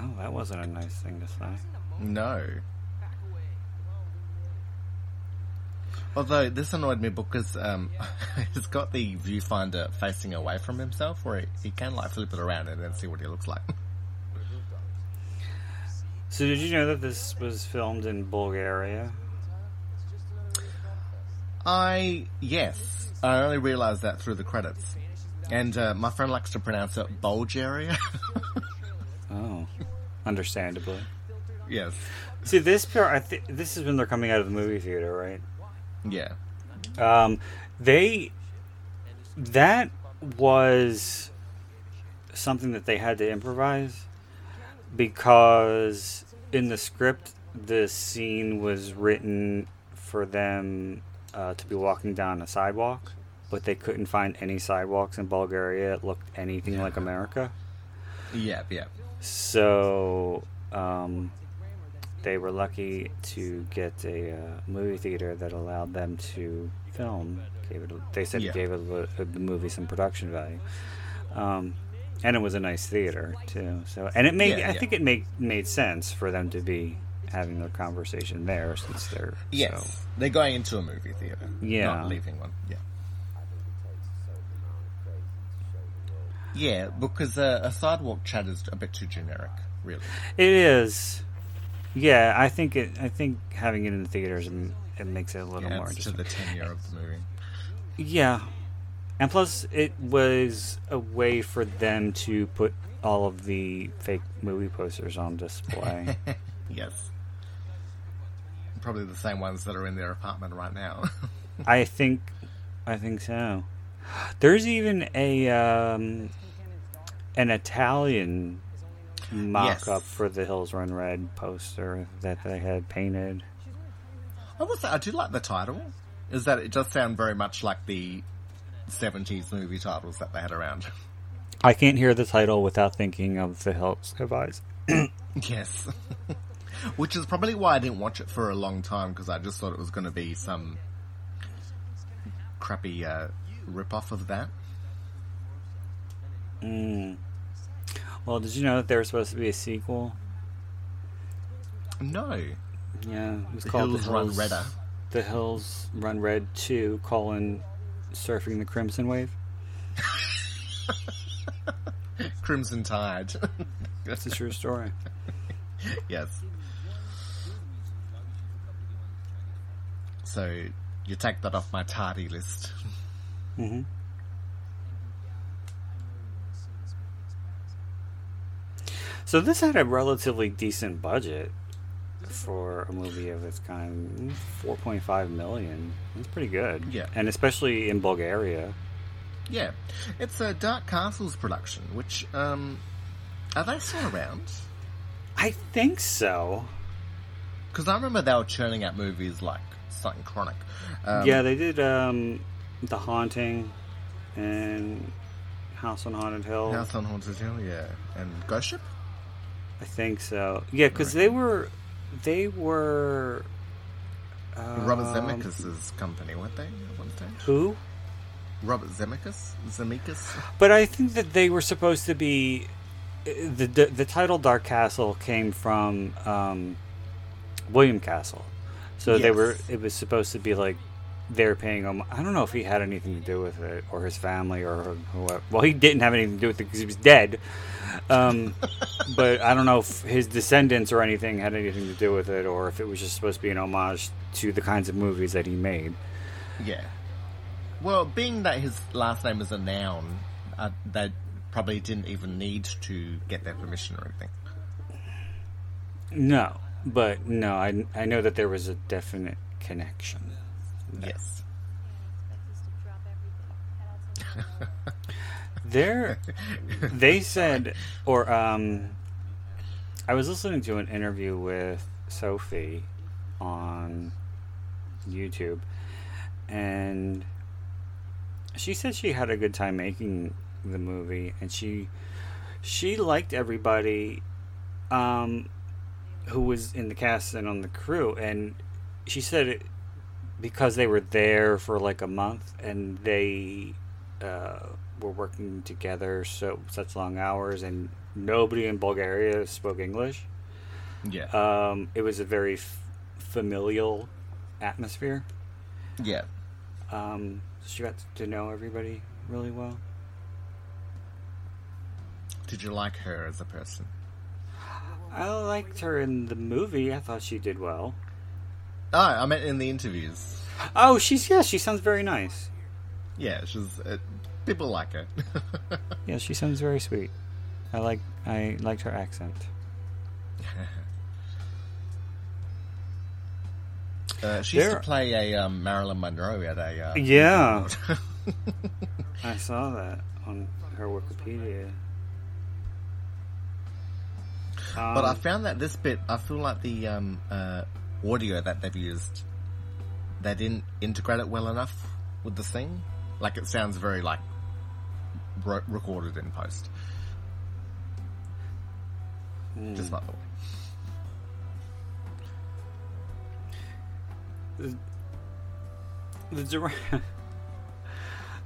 Oh, that wasn't a nice thing to say. no. Although this annoyed me because um, he's got the viewfinder facing away from himself, where he, he can like flip it around and then see what he looks like. So, did you know that this was filmed in Bulgaria? I yes, I only realised that through the credits, and uh, my friend likes to pronounce it Bulgaria. Oh, understandably. yes, See, this part, I think this is when they're coming out of the movie theater, right? yeah, Um, they that was something that they had to improvise because in the script the scene was written for them uh, to be walking down a sidewalk, but they couldn't find any sidewalks in Bulgaria that looked anything like America. yeah, yeah. So um, they were lucky to get a uh, movie theater that allowed them to film. Gave it, they said Yeah. it gave it, a the movie some production value, um, and it was a nice theater too. So, and it made Yeah, I yeah. think it made made sense for them to be having their conversation there since they're Yes, so- they're going into a movie theater. Yeah. not leaving one. Yeah. Yeah, because uh, a sidewalk chat is a bit too generic, really. It is. Yeah, I think it. I think having it in the theaters mm, it makes it a little Yeah, more to interesting. the tenure of the movie. Yeah, and plus it was a way for them to put all of the fake movie posters on display. Yes. Probably the same ones that are in their apartment right now. I think, I think so. There's even a um, an Italian mock-up Yes. for the Hills Run Red poster that they had painted. I I do like the title. Is that it does sound very much like the 70s movie titles that they had around. I can't hear the title without thinking of the Hills Have Eyes. Yes. Which is probably why I didn't watch it for a long time because I just thought it was going to be some crappy uh, rip-off of that. Well, did you know that there was supposed to be a sequel? No. Yeah, it was The called Hills the Hills Run Redder. The Hills Run Red Two: colon Surfing the Crimson Wave. Crimson Tide. That's a true story. yes. So you take that off my tardy list. hmm So this had a relatively decent budget for a movie of its kind. Four point five million. That's pretty good. Yeah. and especially in Bulgaria. Yeah, it's a Dark Castles production. Which um, are they still around? I think so. Because I remember they were churning out movies like something chronic. Um, yeah, they did um, The Haunting and House on Haunted Hill. House on Haunted Hill, yeah, and Ghost Ship. I think so. Yeah, because they were they were Robert um, Zemeckis' company, weren't they? One. Who? Robert Zemeckis. Zemeckis. But I think that they were supposed to be the the, the title Dark Castle came from um, William Castle, so they were. It was supposed to be like they were paying him. I don't know if he had anything to do with it or his family or whoever. Well, he didn't have anything to do with it because he was dead. Um, but I don't know if his descendants or anything had anything to do with it, or if it was just supposed to be an homage to the kinds of movies that he made. Yeah. Well, being that his last name is a noun, uh, they probably didn't even need to get their permission or anything. No, but no, I, I know that there was a definite connection. Yes. There, they said, or um, I was listening to an interview with Sophie on YouTube, and she said she had a good time making the movie, and she she liked everybody um, who was in the cast and on the crew, and she said it because they were there for like a month and they uh, were working together so such long hours and nobody in Bulgaria spoke English. Yeah. Um, it was a very f- familial atmosphere. yeah. Um, she got to know everybody really well. Did you like her as a person? I liked her in the movie. I thought she did well. Oh, I meant in the interviews. Oh, she's yeah. She sounds very nice. Yeah, she's. Uh, people like her. Yeah, she sounds very sweet. I like I liked her accent. Uh, she used There- to play a um, Marilyn Monroe at a. Uh, Yeah. I saw that on her Wikipedia. But I Um, found that this bit, I feel like the um, uh, audio that they've used, they didn't integrate it well enough with the scene. Like it sounds very like ro- recorded in post. Hmm. Just by the way. the dir-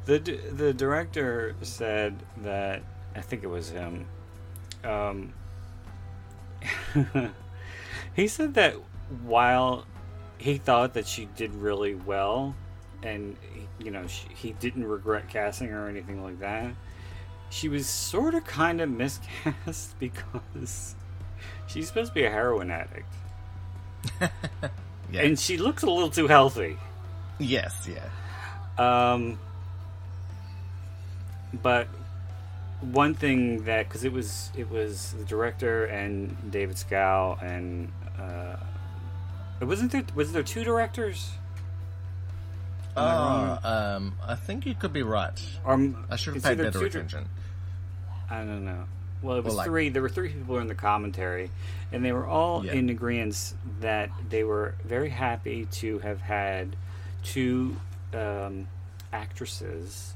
the the director said that I think it was him. Um, he said that while he thought that she did really well, and you know she, he didn't regret casting her or anything like that, she was sort of kind of miscast because she's supposed to be a heroin addict, Yeah. and she looks a little too healthy. yes, yeah. Um, but one thing that because it was it was the director and David Schow and uh, wasn't there was there two directors? Am I wrong? Oh, um, I think you could be right. Or m- I should have it's paid either better two attention. I don't know. Well, it was Well, like- three. There were three people in the commentary, and they were all Yeah. in agreement that they were very happy to have had two um, actresses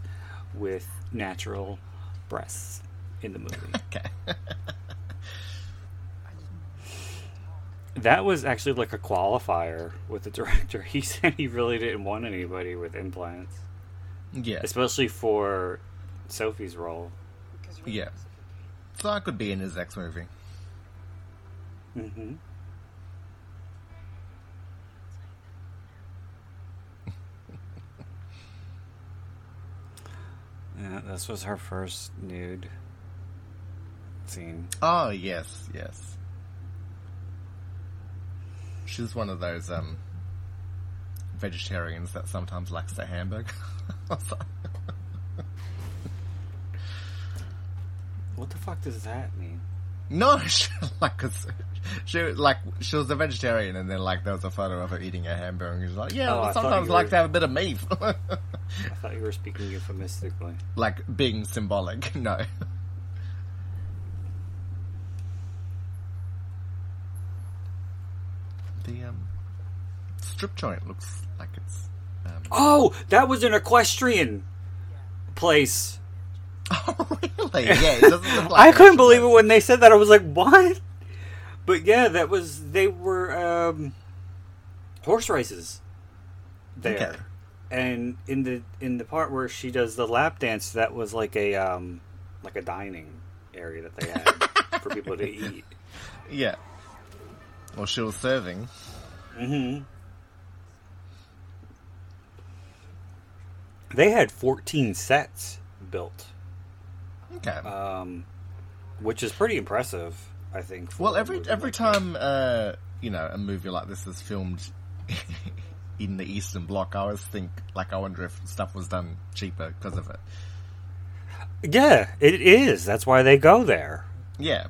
with natural breasts in the movie. Okay. That was actually like a qualifier with the director. He said he really didn't want anybody with implants, yeah. especially for Sophie's role. Yeah. So I could be in his next movie. hmm yeah, this was her first nude scene. Oh yes, yes. She's one of those um vegetarians that sometimes likes their hamburger. What the fuck does that mean? no, she, like she like she was a vegetarian, and then like there was a photo of her eating a hamburger. and She's like, yeah, Oh, I I sometimes like were- to have a bit of meat, I thought you were speaking euphemistically. like being symbolic. No. The um strip joint looks like it's um, Oh, that was an equestrian place. Oh, really? Yeah, it doesn't look like I couldn't believe it when they said that. I was like, "What?" But yeah, that was they were um, horse races there, Okay. and in the in the part where she does the lap dance, that was like a um, like a dining area that they had for people to eat. Yeah. Well, she was serving. hmm They had fourteen sets built, Okay. um, which is pretty impressive. I think. well, every every like time uh, you know a movie like this is filmed in the Eastern Bloc, I always think like I wonder if stuff was done cheaper because of it. Yeah, it is. That's why they go there. Yeah.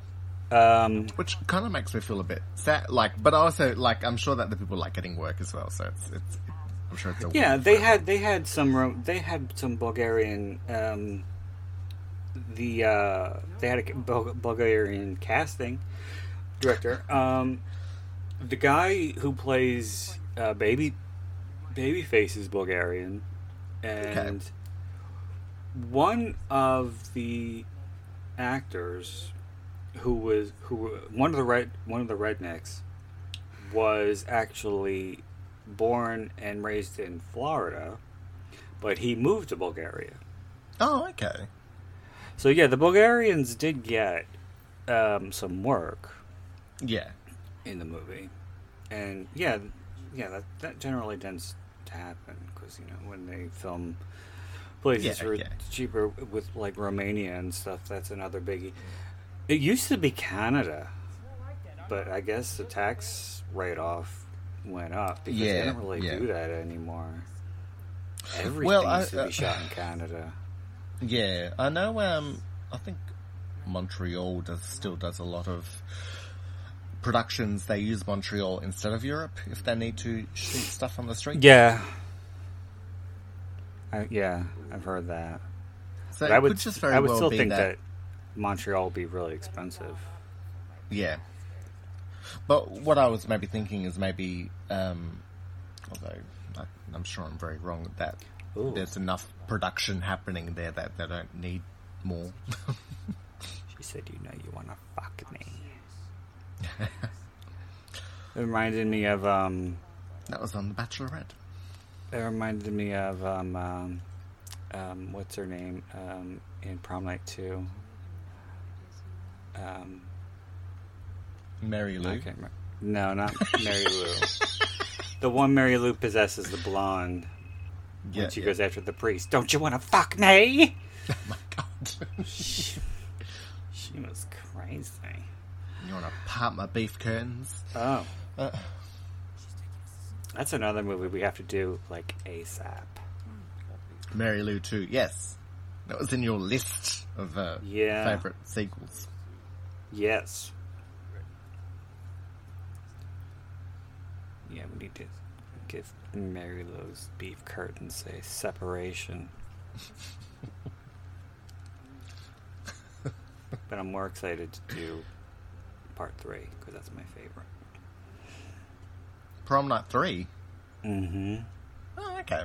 Um, Which kind of makes me feel a bit sad. Like, but also like I'm sure that the people like getting work as well. So it's it's. I'm sure it's a yeah, they had they had some they had some Bulgarian um, the uh, they had a Bulgarian casting director. Um, the guy who plays uh, baby babyface is Bulgarian, and one of the actors who was who one of the red one of the rednecks was actually born and raised in Florida, but he moved to Bulgaria. Oh, okay. So yeah, the Bulgarians did get um, some work Yeah. in the movie, and yeah, yeah, that, that generally tends to happen because you know when they film places Yeah, are yeah. cheaper with like Romania and stuff. That's another biggie. It used to be Canada, but I guess the tax write-off went up because Yeah, they don't really yeah. do that anymore. Everything Well, I- used to uh, be shot in Canada. Yeah, I know. Um, I think Montreal does still does a lot of productions. They use Montreal instead of Europe if they need to shoot stuff on the street. Yeah. I, yeah, I've heard that. so I would, could just very I would well still be think that, that, Montreal would be really expensive. Yeah. But what I was maybe thinking is maybe, um, although I, I'm sure I'm very wrong, that Ooh. there's enough production happening there that they don't need more. She said, "You know, you want to fuck me." it reminded me of um, That was on The Bachelorette. It reminded me of um, um, um, what's her name um, in Prom Night Two. Um, Mary Lou. can't. No, not Mary Lou. the one Mary Lou possesses the blonde Yeah, when she yeah. goes after the priest. Don't you want to fuck me? Oh my god. she was crazy. you want to pop my beef curtains? Oh, Uh, that's another movie we have to do like ASAP. Mary Lou 2, yes. That was in your list of uh, Yeah. favourite sequels. Yes. Yeah, we need to give Mary Lou's beef curtains a separation. but I'm more excited to do part three because that's my favorite. Prom Night 3? Mm-hmm. Oh, okay.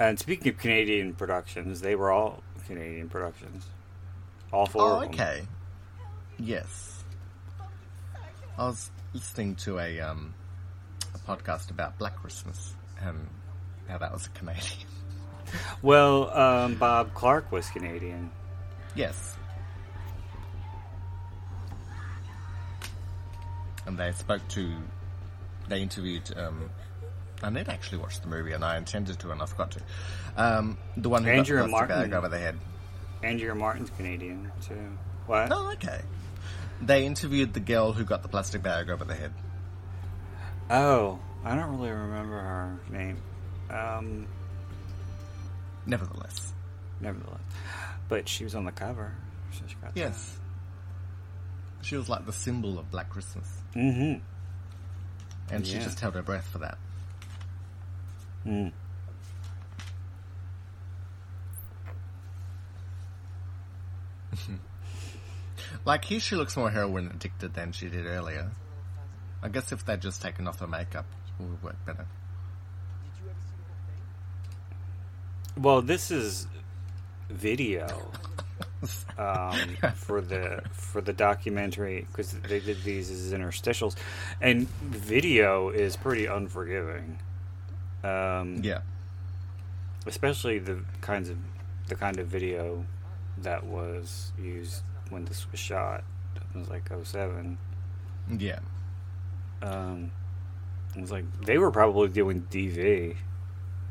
And speaking of Canadian productions, they were all Canadian productions. All four Oh, of them. okay. Yes. I was listening to a um, a podcast about Black Christmas and how that was a Canadian. Well, um, Bob Clark was Canadian. yes. And they spoke to, they interviewed. Um, I did actually watch the movie, and I intended to, and I forgot to. Um, the one who Andrea got the plastic bag over the head. Andrea Martin's Canadian too. What? Oh, okay. They interviewed the girl who got the plastic bag over the head. Oh, I don't really remember her name. Um, Nevertheless, nevertheless, but she was on the cover. So she got yes, she was like the symbol of Black Christmas, Mm-hmm. and she just held her breath for that. Mm. Like here, she looks more heroin addicted than she did earlier. I guess if they'd just taken off her makeup, it would work better. Well, this is video um, for the for the documentary because they did these as interstitials, and video is pretty unforgiving. Um, Yeah, especially the kinds of the kind of video that was used when this was shot. It was like 07. yeah, Um, it was like they were probably doing DV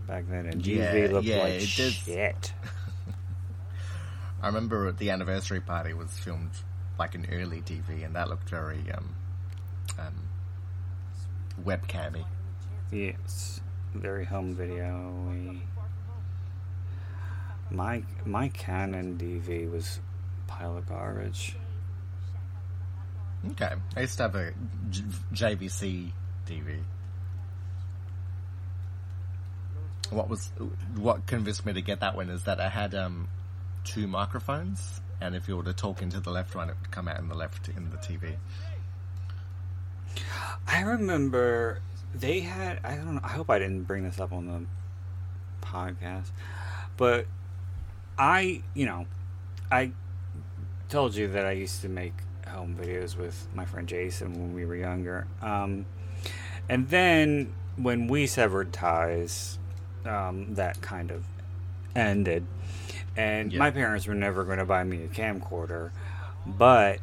back then, and DV Yeah, looked yeah, like it shit. I remember the anniversary party was filmed like an early DV, and that looked very um, um, webcammy. Yes, very home video. My my Canon DV was a pile of garbage. Okay, I used to have a J- JVC DV. What was what convinced me to get that one is that I had um, two microphones, and if you were to talk into the left one, it would come out in the left in the TV. I remember they had. I don't know. I hope I didn't bring this up on the podcast, but I, you know, I told you that I used to make home videos with my friend Jason when we were younger. Um, and then when we severed ties, um, that kind of ended. And Yeah. my parents were never going to buy me a camcorder, but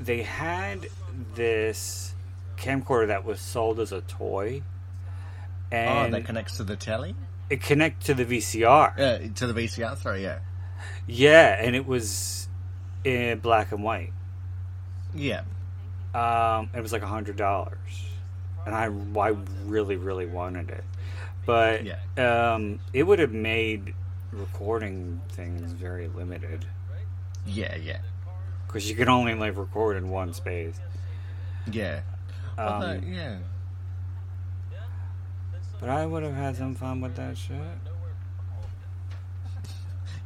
they had this camcorder that was sold as a toy. And oh, that connects to the telly, it connected to the VCR. uh, to the VCR. Sorry, yeah, Yeah, and it was in black and white. yeah, Um, it was like a hundred dollars, and I, I really, really wanted it, but Yeah. um, it would have made recording things very limited yeah, yeah, because you can only like record in one space. yeah. Um, Although, yeah, But I would have had some fun with that shit.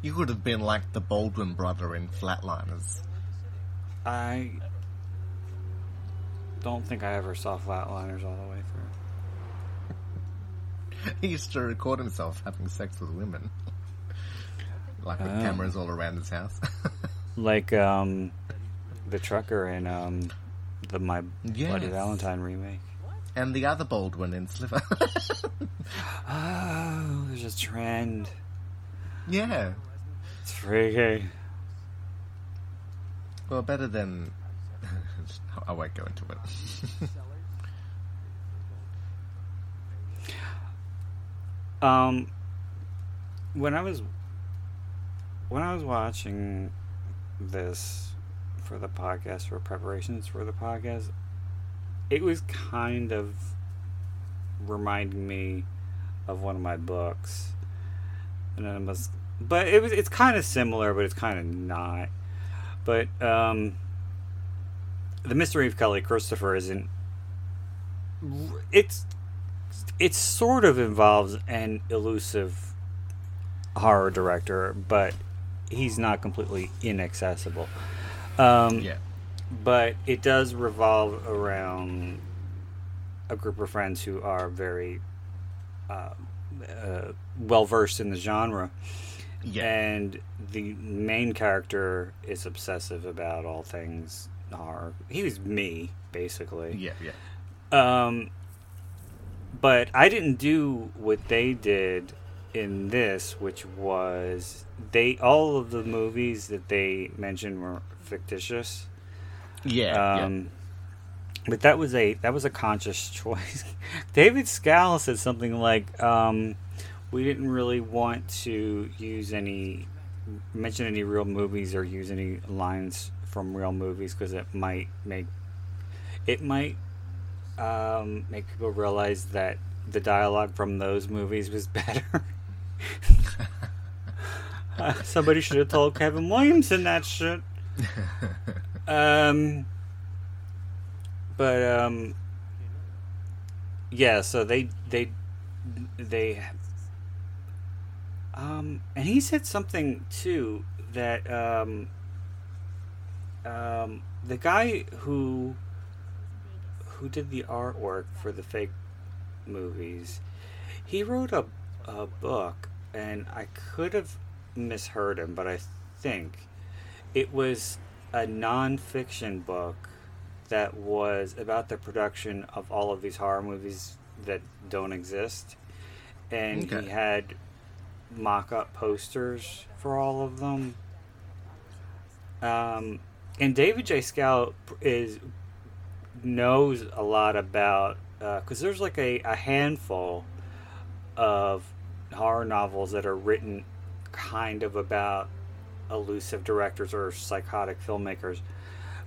you would have been like the Baldwin brother in Flatliners. I don't think I ever saw Flatliners all the way through. He used to record himself having sex with women. like with Oh. cameras all around his house. Like um, the trucker in um, the My Bloody Valentine remake. And the other Baldwin in Sliver. Oh, there's a trend. yeah. It's freaky. Well, better than. I won't go into it. Um, when I was when I was watching this for the podcast for preparations for the podcast, it was kind of reminding me of one of my books, and it was, but it was it's kind of similar, but it's kind of not. But um, the mystery of Kelly Christopher isn't. It's it sort of involves an elusive horror director, but he's not completely inaccessible. Um, yeah. But it does revolve around a group of friends who are very uh, uh, well versed in the genre. Yeah. And the main character is obsessive about all things horror. He was me, basically. Yeah, yeah. Um, but I didn't do what they did in this, which was they all of the movies that they mentioned were fictitious. Yeah, Um, but that was a that was a conscious choice. David Schow said something like, um, "We didn't really want to use any mention any real movies or use any lines from real movies because it might make it might um, make people realize that the dialogue from those movies was better." Uh, somebody should have told Kevin Williamson that shit. Um, but um, yeah. So they they they um, and he said something too that um, um, the guy who who did the artwork for the fake movies, he wrote a a book, and I could have misheard him, but I think it was a nonfiction book that was about the production of all of these horror movies that don't exist. And Okay. he had mock up posters for all of them. Um, and David J. Schow is knows a lot about because there's like a, a handful of horror novels that are written kind of about elusive directors or psychotic filmmakers.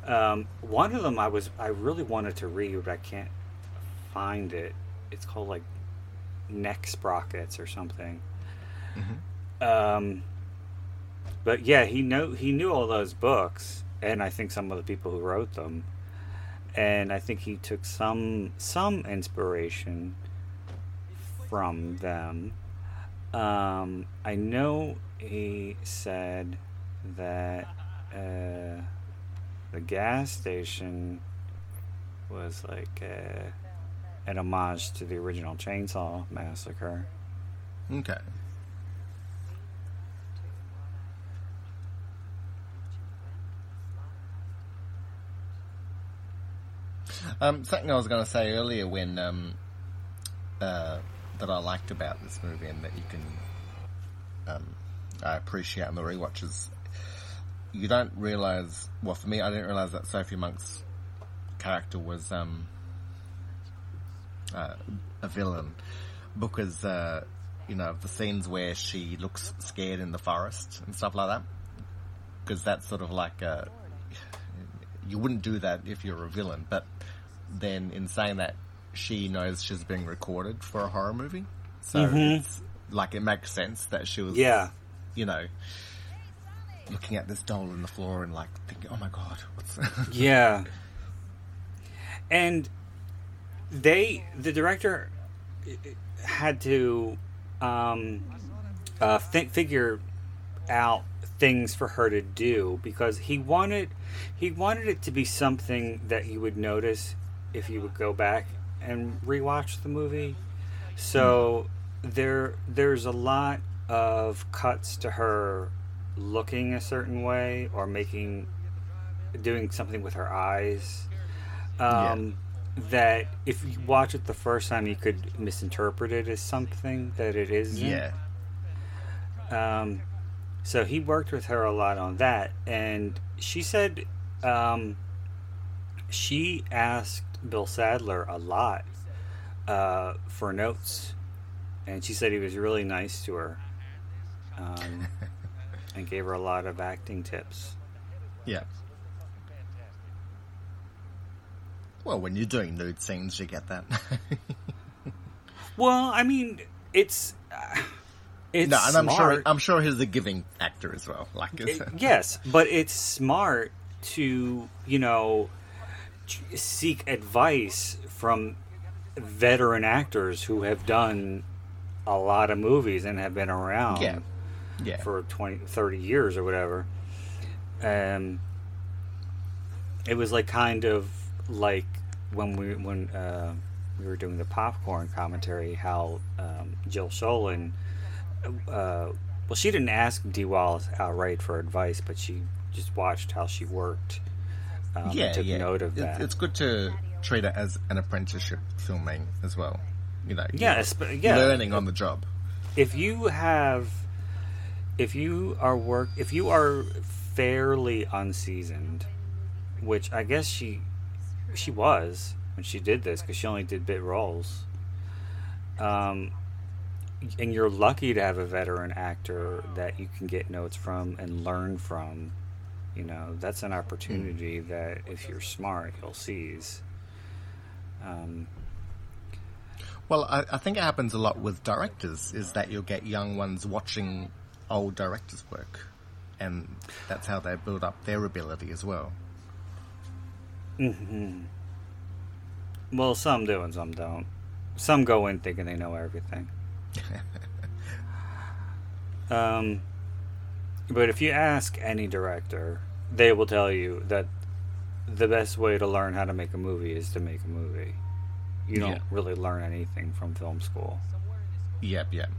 Um, one of them I was I really wanted to read, but I can't find it. It's called like Neck Sprockets or something. Um, but yeah, he know he knew all those books, and I think some of the people who wrote them, and I think he took some some inspiration from them. Um, I know he said that uh, the gas station was like uh, an homage to the original Chainsaw Massacre. Okay. Um, something I was going to say earlier when um, uh, that I liked about this movie and that you can um, I appreciate on the rewatches. You don't realize. Well, for me, I didn't realize that Sophie Monk's character was um, uh, a villain because uh, you know the scenes where she looks scared in the forest and stuff like that. Because that's sort of like a, you wouldn't do that if you're a villain, but then in saying that, she knows she's being recorded for a horror movie, so it's like it makes sense that she was, Yeah, you know, looking at this doll on the floor and like thinking, "Oh my god, what's?" that?" Yeah. And they, the director, had to um, uh, fi- figure out things for her to do because he wanted he wanted it to be something that you would notice if you would go back and rewatch the movie. So there there's a lot of cuts to her looking a certain way or making doing something with her eyes. Um, That if you watch it the first time, you could misinterpret it as something that it isn't. Yeah. Um, so he worked with her a lot on that, and she said um, she asked Bill Sadler a lot uh, for notes, and she said he was really nice to her, um, and gave her a lot of acting tips. Yeah. Well, when you're doing nude scenes, you get that. Well, I mean, it's uh, it's no, and I'm sure. I'm sure he's a giving actor as well. Like, It- yes, but it's smart to you know seek advice from veteran actors who have done a lot of movies and have been around yeah, yeah, for 20 30 years or whatever um it was like kind of like when we when uh we were doing the popcorn commentary how um Jill Schoelen uh well she didn't ask Dee Wallace outright for advice but she just watched how she worked um, yeah, took yeah. note of that It's good to treat it as an apprenticeship filming as well. You know, yeah esp- yeah learning on the job. if you have if you are work if you are fairly unseasoned which i guess she she was when she did this because she only did bit roles um and you're lucky to have a veteran actor that you can get notes from and learn from you know that's an opportunity that if you're smart you'll seize um Well, I, I think it happens a lot with directors. Is that you'll get young ones watching old directors' work, and that's how they build up their ability as well. Well, some do and some don't. Some go in thinking they know everything. um, but if you ask any director, they will tell you that the best way to learn how to make a movie is to make a movie. You don't Yeah. really learn anything from film school. Yep, yep.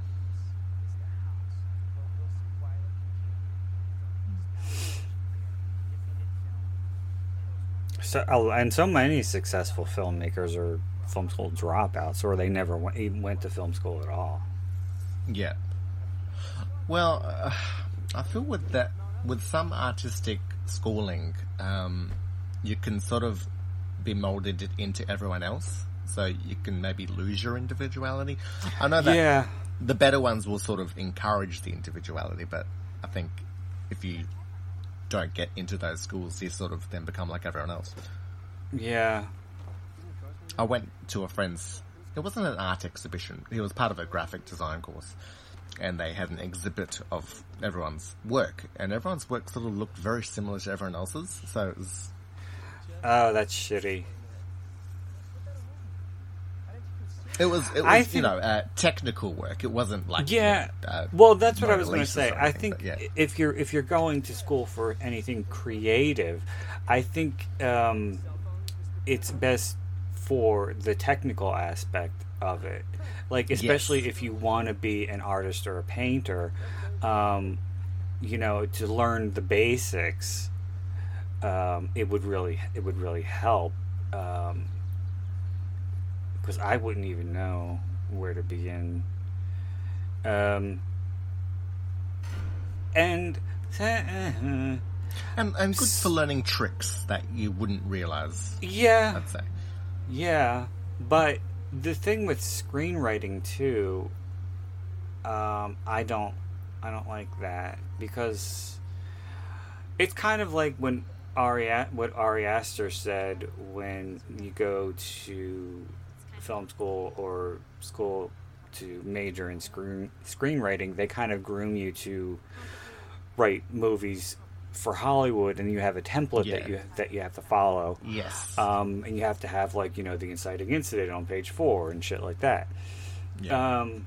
So, oh, and so many successful filmmakers are film school dropouts, or they never went, even went to film school at all. Yeah. Well, uh, I feel with that, with some artistic schooling, um, you can sort of be molded into everyone else, so you can maybe lose your individuality. I know that yeah, the better ones will sort of encourage the individuality, but I think if you don't get into those schools, you sort of then become like everyone else. yeah. I went to a friend's. It wasn't an art exhibition. It was part of a graphic design course, and they had an exhibit of everyone's work, and everyone's work sort of looked very similar to everyone else's. So it was, Oh, that's shitty. It was, it was I you know, uh, technical work. It wasn't like Yeah. uh, well, that's what I was going to say. I think yeah. if you're if you're going to school for anything creative, I think um, it's best for the technical aspect of it. Like especially Yes. if you want to be an artist or a painter, um, you know, to learn the basics, um, it would really it would really help. Um, because I wouldn't even know where to begin. Um, and and and good for learning tricks that you wouldn't realize. yeah, I'd say. yeah, but the thing with screenwriting too, um, I don't, I don't like that because it's kind of like when Ari, what Ari Aster said when you go to film school or school to major in screen screenwriting, they kind of groom you to write movies for Hollywood, and you have a template that you that you have to follow. Yes. Um, and you have to have like you know the inciting incident on page four and shit like that. yeah. Um,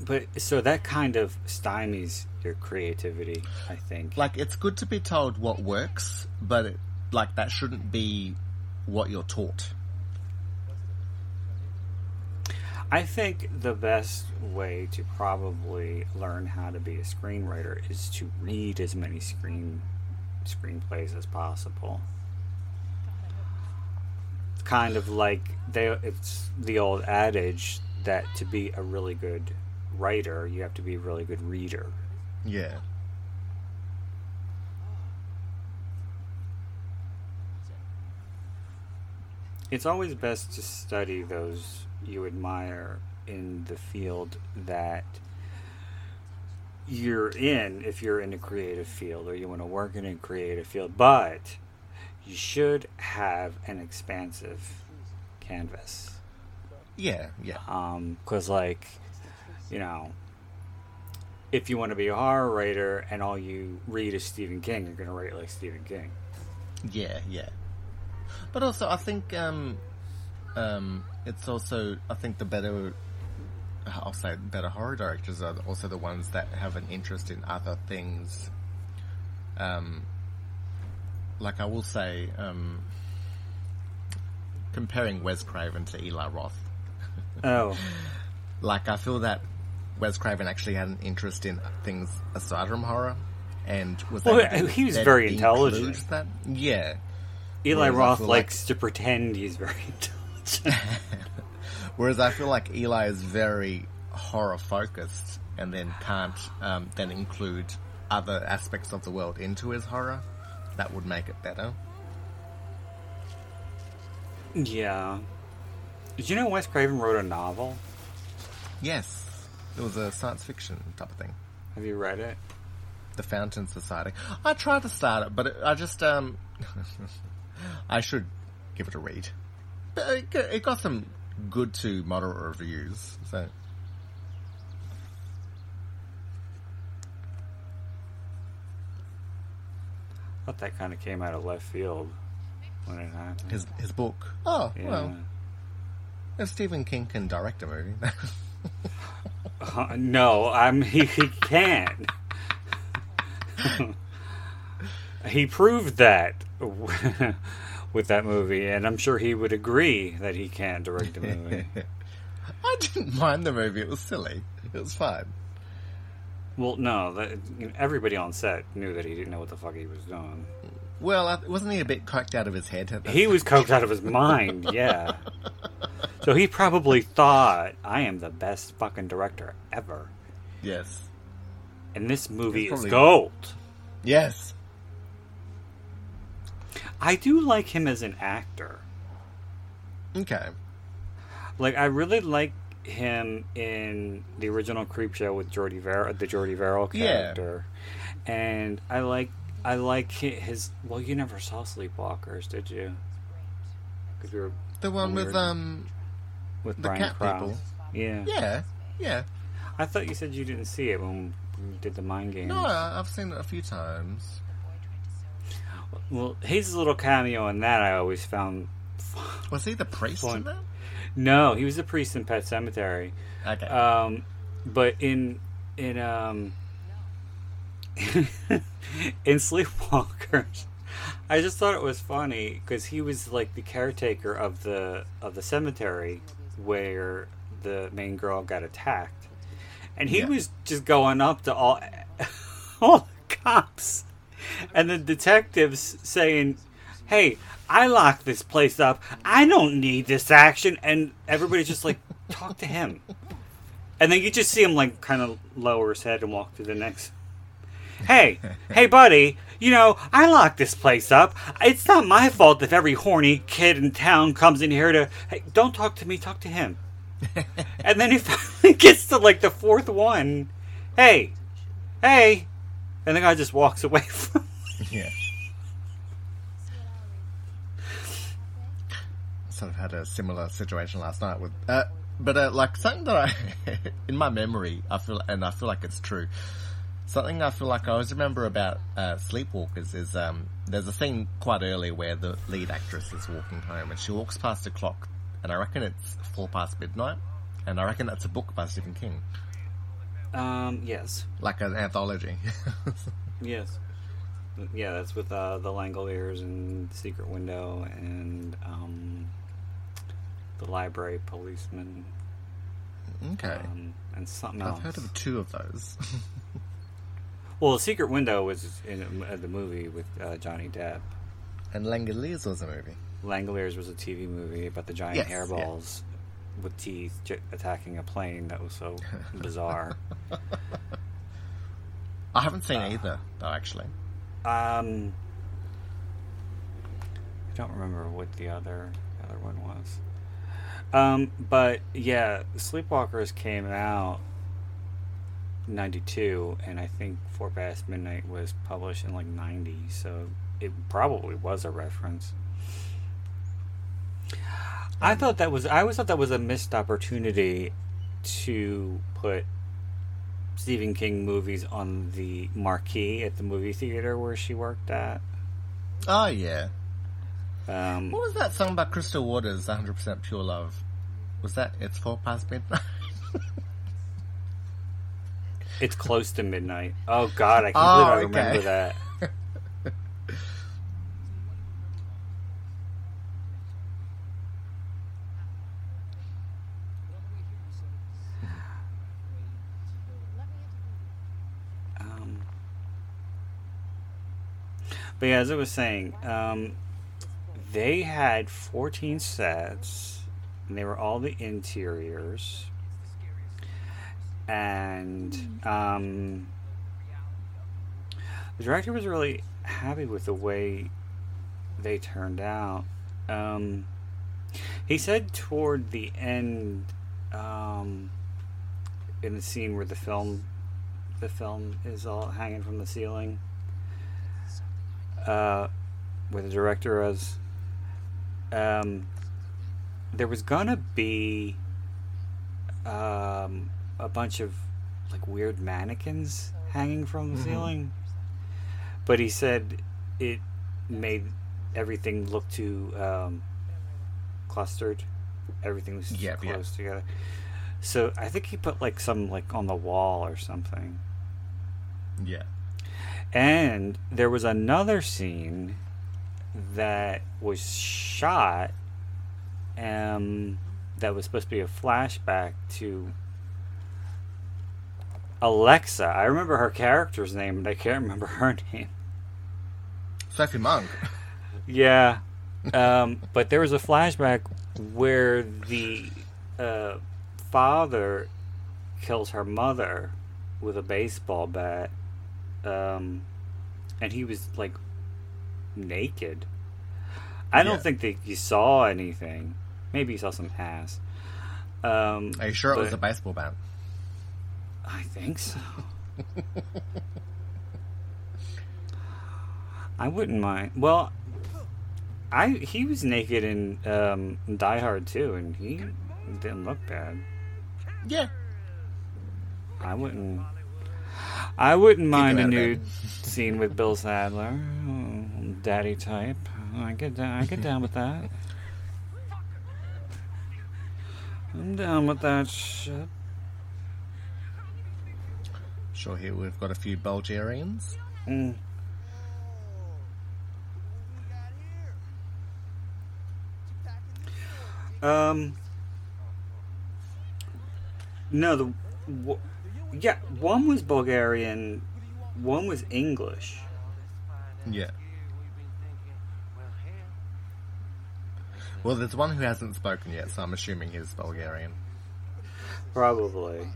but so that kind of stymies your creativity, I think. like it's good to be told what works, but it, like that shouldn't be what you're taught. I think the best way to probably learn how to be a screenwriter is to read as many screen screenplays as possible. It's kind of like they. It's the old adage that to be a really good writer, you have to be a really good reader. Yeah. It's always best to study those you admire in the field that you're in if you're in a creative field or you want to work in a creative field, but you should have an expansive canvas. Yeah, yeah. Um, cause like, you know, if you want to be a horror writer and all you read is Stephen King, you're gonna write like Stephen King. Yeah, yeah. But also, I think um, um, it's also I think the better I'll say better horror directors are also the ones that have an interest in other things. Um, like I will say, um, comparing Wes Craven to Eli Roth, Oh, like I feel that Wes Craven actually had an interest in things aside from horror, and was Well, he was very intelligent. That. Yeah, Eli Whereas Roth feel like- likes to pretend he's very intelligent. Whereas I feel like Eli is very horror focused and then can't um, then include other aspects of the world into his horror. That would make it better. yeah. Did you know Wes Craven wrote a novel? Yes, it was a science fiction type of thing. Have you read it? The Fountain Society. I tried to start it, but it, I just um, I should give it a read. It, got- it got some good to moderate reviews, so I thought that kind of came out of left field when it happened. his his book. Oh yeah. well, if Stephen King can direct a movie. Uh, no, I'm he, he can't. he proved that with that movie, and I'm sure he would agree that he can't direct a movie. I didn't mind the movie. It was silly. It was fine. well, no, that, everybody on set knew that he didn't know what the fuck he was doing. Well, wasn't he a bit coked out of his head? He was coked out of his mind, yeah. So he probably thought, I am the best fucking director ever. Yes. And this movie is gold. Yes. I do like him as an actor. Okay. Like, I really like him in the original Creepshow with Jordy Ver, the Jordy Verrill Yeah. character. And I like, I like his. Well, you never saw Sleepwalkers, did you? Because we were The one we with were- um. with the Brian cat people. Yeah. Yeah. Yeah. I thought you said you didn't see it when we did the mind game. No, I've seen it a few times. Well, his little cameo in that I always found. Was he the priest Fine. in that? No, he was the priest in Pet Sematary. Okay. Um, but in in um in Sleepwalkers, I just thought it was funny because he was like the caretaker of the of the cemetery where the main girl got attacked, and he Yeah. was just going up to all all the cops and the detectives saying, "Hey, I locked this place up. I don't need this action." And everybody's just like, "Talk to him." And then you just see him like kind of lower his head and walk to the next. Hey, hey, buddy. You know I locked this place up. It's not my fault if every horny kid in town comes in here to. Hey, don't talk to me. Talk to him. and then he finally gets to like the fourth one. Hey, hey, and the guy just walks away from. yeah. Sort of had a similar situation last night with, uh, but uh, like something that I, in my memory, I feel, and I feel like it's true. Something I feel like I always remember about uh, Sleepwalkers is um, there's a scene quite early where the lead actress is walking home and she walks past a clock, and I reckon it's four past midnight, and I reckon that's a book by Stephen King, Um. Yes. like an anthology. Yes. Yeah, that's with uh, the Langoliers and Secret Window and um, the Library Policeman okay, um, and something else. I've else. heard of two of those. Well, the Secret Window was in uh, the movie with uh, Johnny Depp. and Langoliers was a movie. Langoliers was a TV movie about the giant Yes, yeah. With teeth j- attacking a plane. That was so bizarre. I haven't seen either, though. Actually, Um, I don't remember what the other the other one was. Um, but yeah, Sleepwalkers came out '92, and I think Four Past Midnight was published in like '90, so it probably was a reference. I thought that was I always thought that was a missed opportunity to put Stephen King movies on the marquee at the movie theater where she worked at. oh yeah. Um, What was that song by Crystal Waters? "100 Percent Pure Love." Was that "It's Four Past Midnight"? it's close to midnight. Oh God, I can't Oh, believe I okay. remember that. Um, but yeah, as I was saying, um, they had 14 sets, and they were all the interiors. And um, the director was really happy with the way they turned out. Um, he said toward the end, um, in the scene where the film, the film is all hanging from the ceiling, uh, where the director was, um, there was gonna be, um, a bunch of like weird mannequins hanging from the ceiling, but he said it made everything look too um, clustered. Everything was Yep, too yep. close together. So I think he put like some like on the wall or something. yeah. And there was another scene that was shot um that was supposed to be a flashback to Alexa. I remember her character's name, but I can't remember her name. Sophie Monk. Yeah. Um, but there was a flashback where the uh, father kills her mother with a baseball bat. Um, and he was like naked. I don't think that you saw anything. Maybe you saw some ass. Um, Are you sure it was a baseball bat? I think so. I wouldn't mind. Well, I he was naked in um, Die Hard 2, and he didn't look bad. Yeah. I wouldn't. I wouldn't mind a out of nude bed. scene with Bill Sadler, daddy type. I get down. I get down with that. I'm down with that shit. Sure, here we've got a few Bulgarians. Mm. Um. No, the w- yeah, one was Bulgarian, one was English. Yeah. Well, there's one who hasn't spoken yet, so I'm assuming he's Bulgarian. Probably.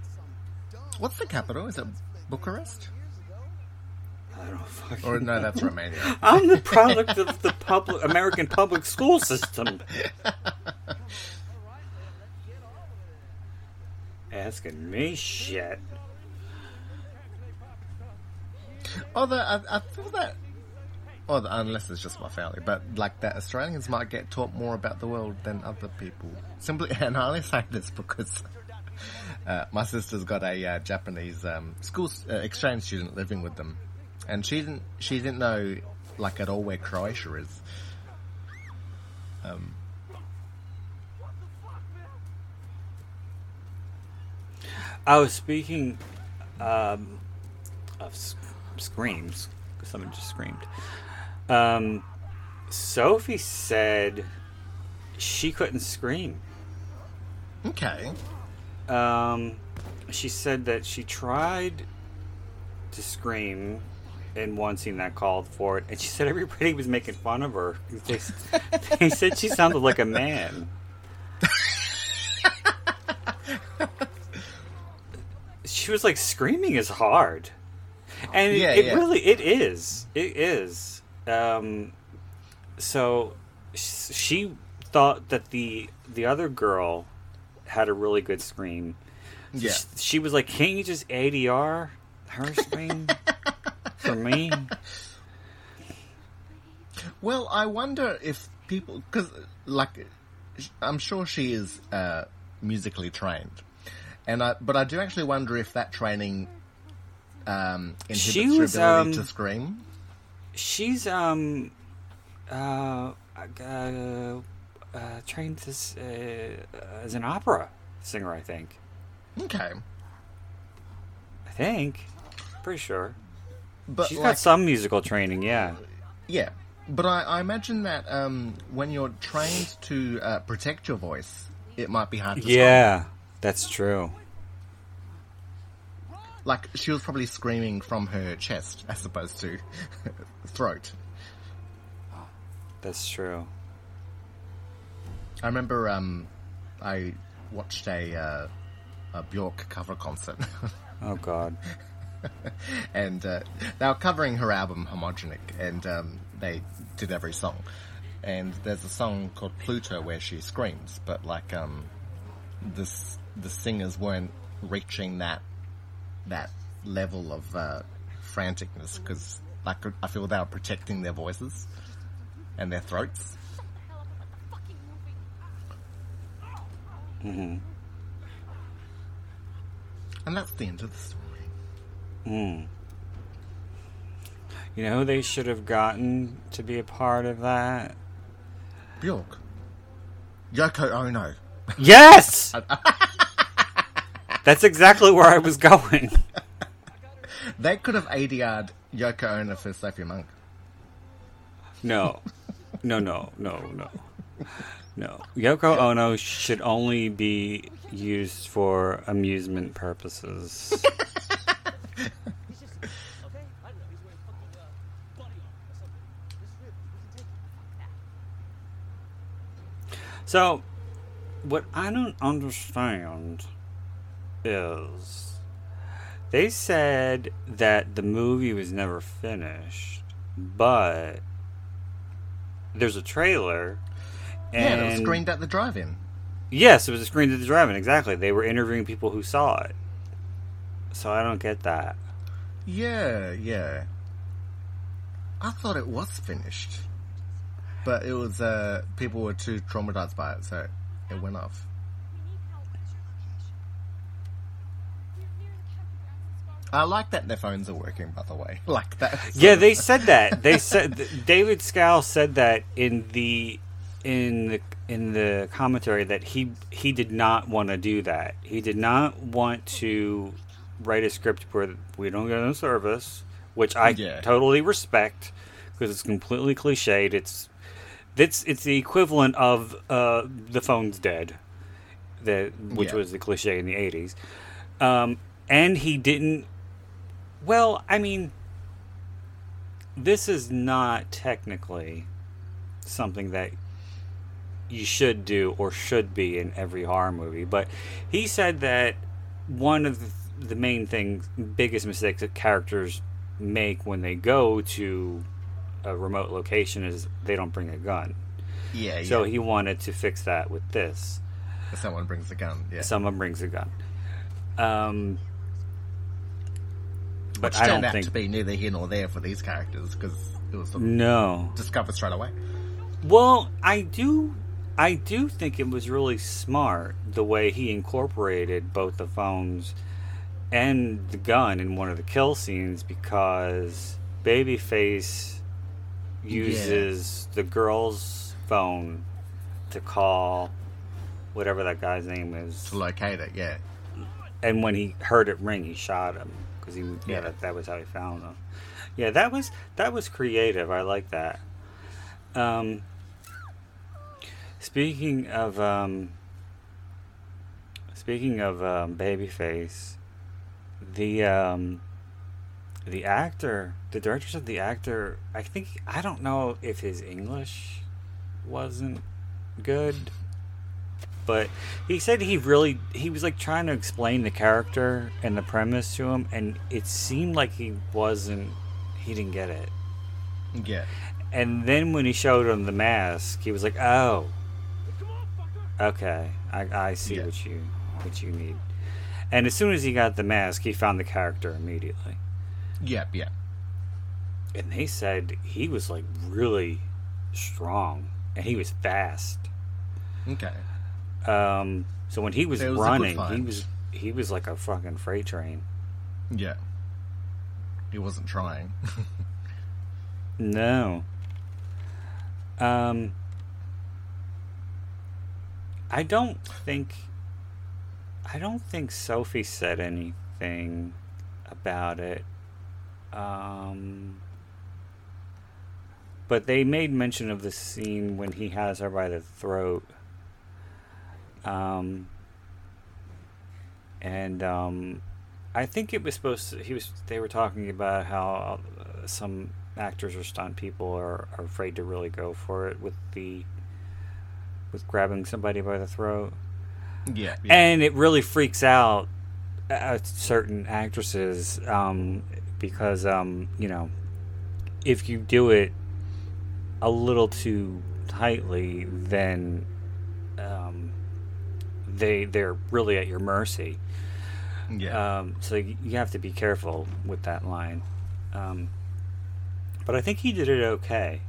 What's the capital? Is it Bucharest? I don't fucking. Or no, that's Romania. I'm the product of the public American public school system. Asking me shit. Although I, I feel that, well, unless it's just my family, but like that Australians might get taught more about the world than other people. Simply, and I only say this because uh, my sister's got a uh, Japanese um, school uh, exchange student living with them, and she didn't she didn't know like at all where Croatia is. Um, I was speaking um, of screams. Someone just screamed. Um, Sophie said she couldn't scream. okay, Um, she said that she tried to scream in one scene that called for it, and she said everybody was making fun of her. They, they said she sounded like a man. she was like screaming as hard, and it, Yeah, it yeah. really it is it is. Um, so sh- she thought that the the other girl had a really good scream. Yeah. Sh- She was like, "Can't you just ADR her scream for me?" Well, I wonder if people, because like, I'm sure she is uh, musically trained, and I, but I do actually wonder if that training um, inhibits She was, ability um, to scream. She's um uh, uh, uh trained as uh, as an opera singer, I think. Okay, I think, pretty sure. but She's like, got some musical training, yeah. yeah, but I, I imagine that um, when you're trained to uh, protect your voice, it might be hard to scream. Yeah, that's true. Like she was probably screaming from her chest as opposed to throat. That's true. I remember um, I watched a uh, a Bjork cover concert, Oh God. and uh, they were covering her album Homogenic, and um, they did every song. And there's a song called Pluto where she screams, but like um, this the singers weren't reaching that that level of uh, franticness because like I feel they were protecting their voices and their throats. Mm-hmm. And that's the end of the story. You know who they should have gotten to be a part of that? Bjork. Yoko Ono. Yes! That's exactly where I was going. They could have ADR'd Yoko Ono for Sophie Monk. No. No, no, no, no. No. Yoko Ono should only be used for amusement purposes. So, what I don't understand is they said that the movie was never finished, but there's a trailer. And Yeah, it was screened at the drive-in. Yes, it was a screen at the drive-in. Exactly. They were interviewing people who saw it. So I don't get that. Yeah, yeah. I thought it was finished, but it was. Uh, people were too traumatized by it, so it went off. I like that their phones are working, by the way. Like that. Yeah, they said that. They said David Schow said that in the in the in the commentary that he he did not want to do that. He did not want to write a script where we don't get no service, which I Yeah. totally respect because it's completely cliched. It's it's it's the equivalent of uh, the phone's dead, that which Yeah. was the cliche in the eighties. Um, and he didn't. Well, I mean, this is not technically something that you should do or should be in every horror movie, but he said that one of the, the main things, biggest mistakes that characters make when they go to a remote location is they don't bring a gun. Yeah, yeah. So he wanted to fix that with this. Someone brings a gun. Yeah. Someone brings a gun. Um, but Which I turned don't out think to be neither here nor there for these characters because it was sort of no. discovered straight away. Well, I do I do think it was really smart the way he incorporated both the phones and the gun in one of the kill scenes because Babyface uses the girl's phone to call whatever that guy's name is. To locate it, yeah. And when he heard it ring, he shot him because he yeah, Yeah. that, that was how he found them. Yeah, that was that was creative. I like that. Um, speaking of um, speaking of um, Babyface, the um, the actor, the director said the actor. I think I don't know if his English wasn't good, but he said he really he was like trying to explain the character and the premise to him, and it seemed like he wasn't. He didn't get it. Yeah. And then when he showed him the mask, he was like, "Oh, okay, I, I see Yeah. what you what you need." And as soon as he got the mask, he found the character immediately. Yep, yep. And they said he was like really strong, and he was fast. Okay. Um, so when he was was running, he was he was like a fucking freight train. Yeah. He wasn't trying. No. Um I don't think I don't think Sophie said anything about it. Um but they made mention of the scene when he has her by the throat. Um and um I think it was supposed to. He was. They were talking about how uh, some actors or stunt people are, are afraid to really go for it with the with grabbing somebody by the throat, yeah, yeah. and it really freaks out uh, certain actresses um, because um, you know if you do it a little too tightly, then they they're really at your mercy. yeah. Um, so you have to be careful with that line. Um, but I think he did it okay,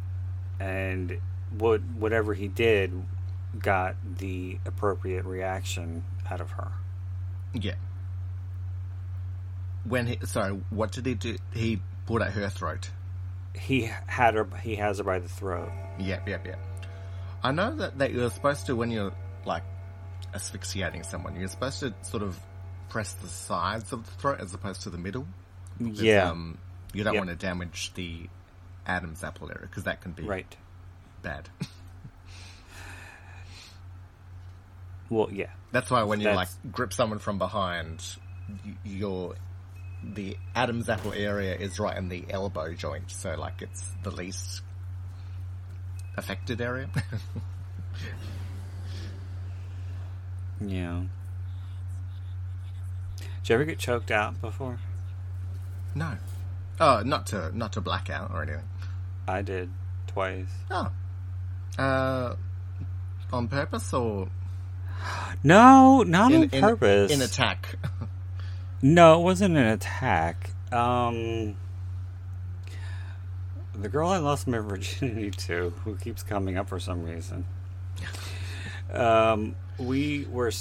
and what whatever he did got the appropriate reaction out of her. yeah. When he, sorry, what did he do? He pulled at her throat. He had her. He has her by the throat. Yep, yep, yep. I know that, that you're supposed to, when you're like asphyxiating someone, you're supposed to sort of press the sides of the throat as opposed to the middle. Because, Yeah. Um, you don't Yep. want to damage the Adam's apple area because that can be Right. bad. Well, yeah. That's why when you like grip someone from behind, your the Adam's apple area is right in the elbow joint, so like it's the least affected area. Yeah. Did you ever get choked out before? no, oh, not to not to blackout or anything. I did twice. Oh, uh, on purpose or No, not in, on in- purpose. in attack? No, it wasn't an attack. Um, the girl I lost my virginity to, who keeps coming up for some reason. Um, we were.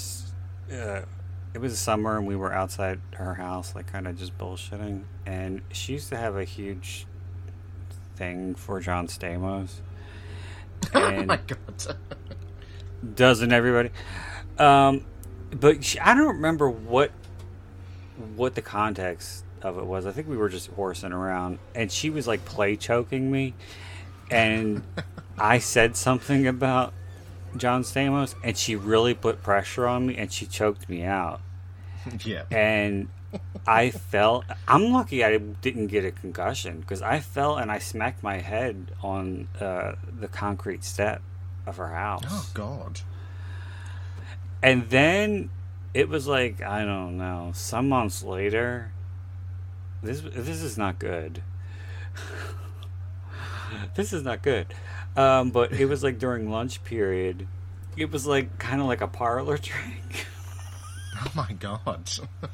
Uh, it was summer, and we were outside her house, like kind of just bullshitting. And she used to have a huge thing for John Stamos. oh And my god! doesn't everybody? Um, but she, I don't remember what what the context of it was. I think we were just horsing around, and she was like play choking me, and I said something about John Stamos, and she really put pressure on me, and she choked me out, yeah, and. I fell. I'm lucky I didn't get a concussion because I fell and I smacked my head on uh, the concrete step of her house. oh god! And then it was like I don't know, some months later. This this is not good. this is not good. Um, but it was like during lunch period. It was like kind of like a parlor drink. Oh my god!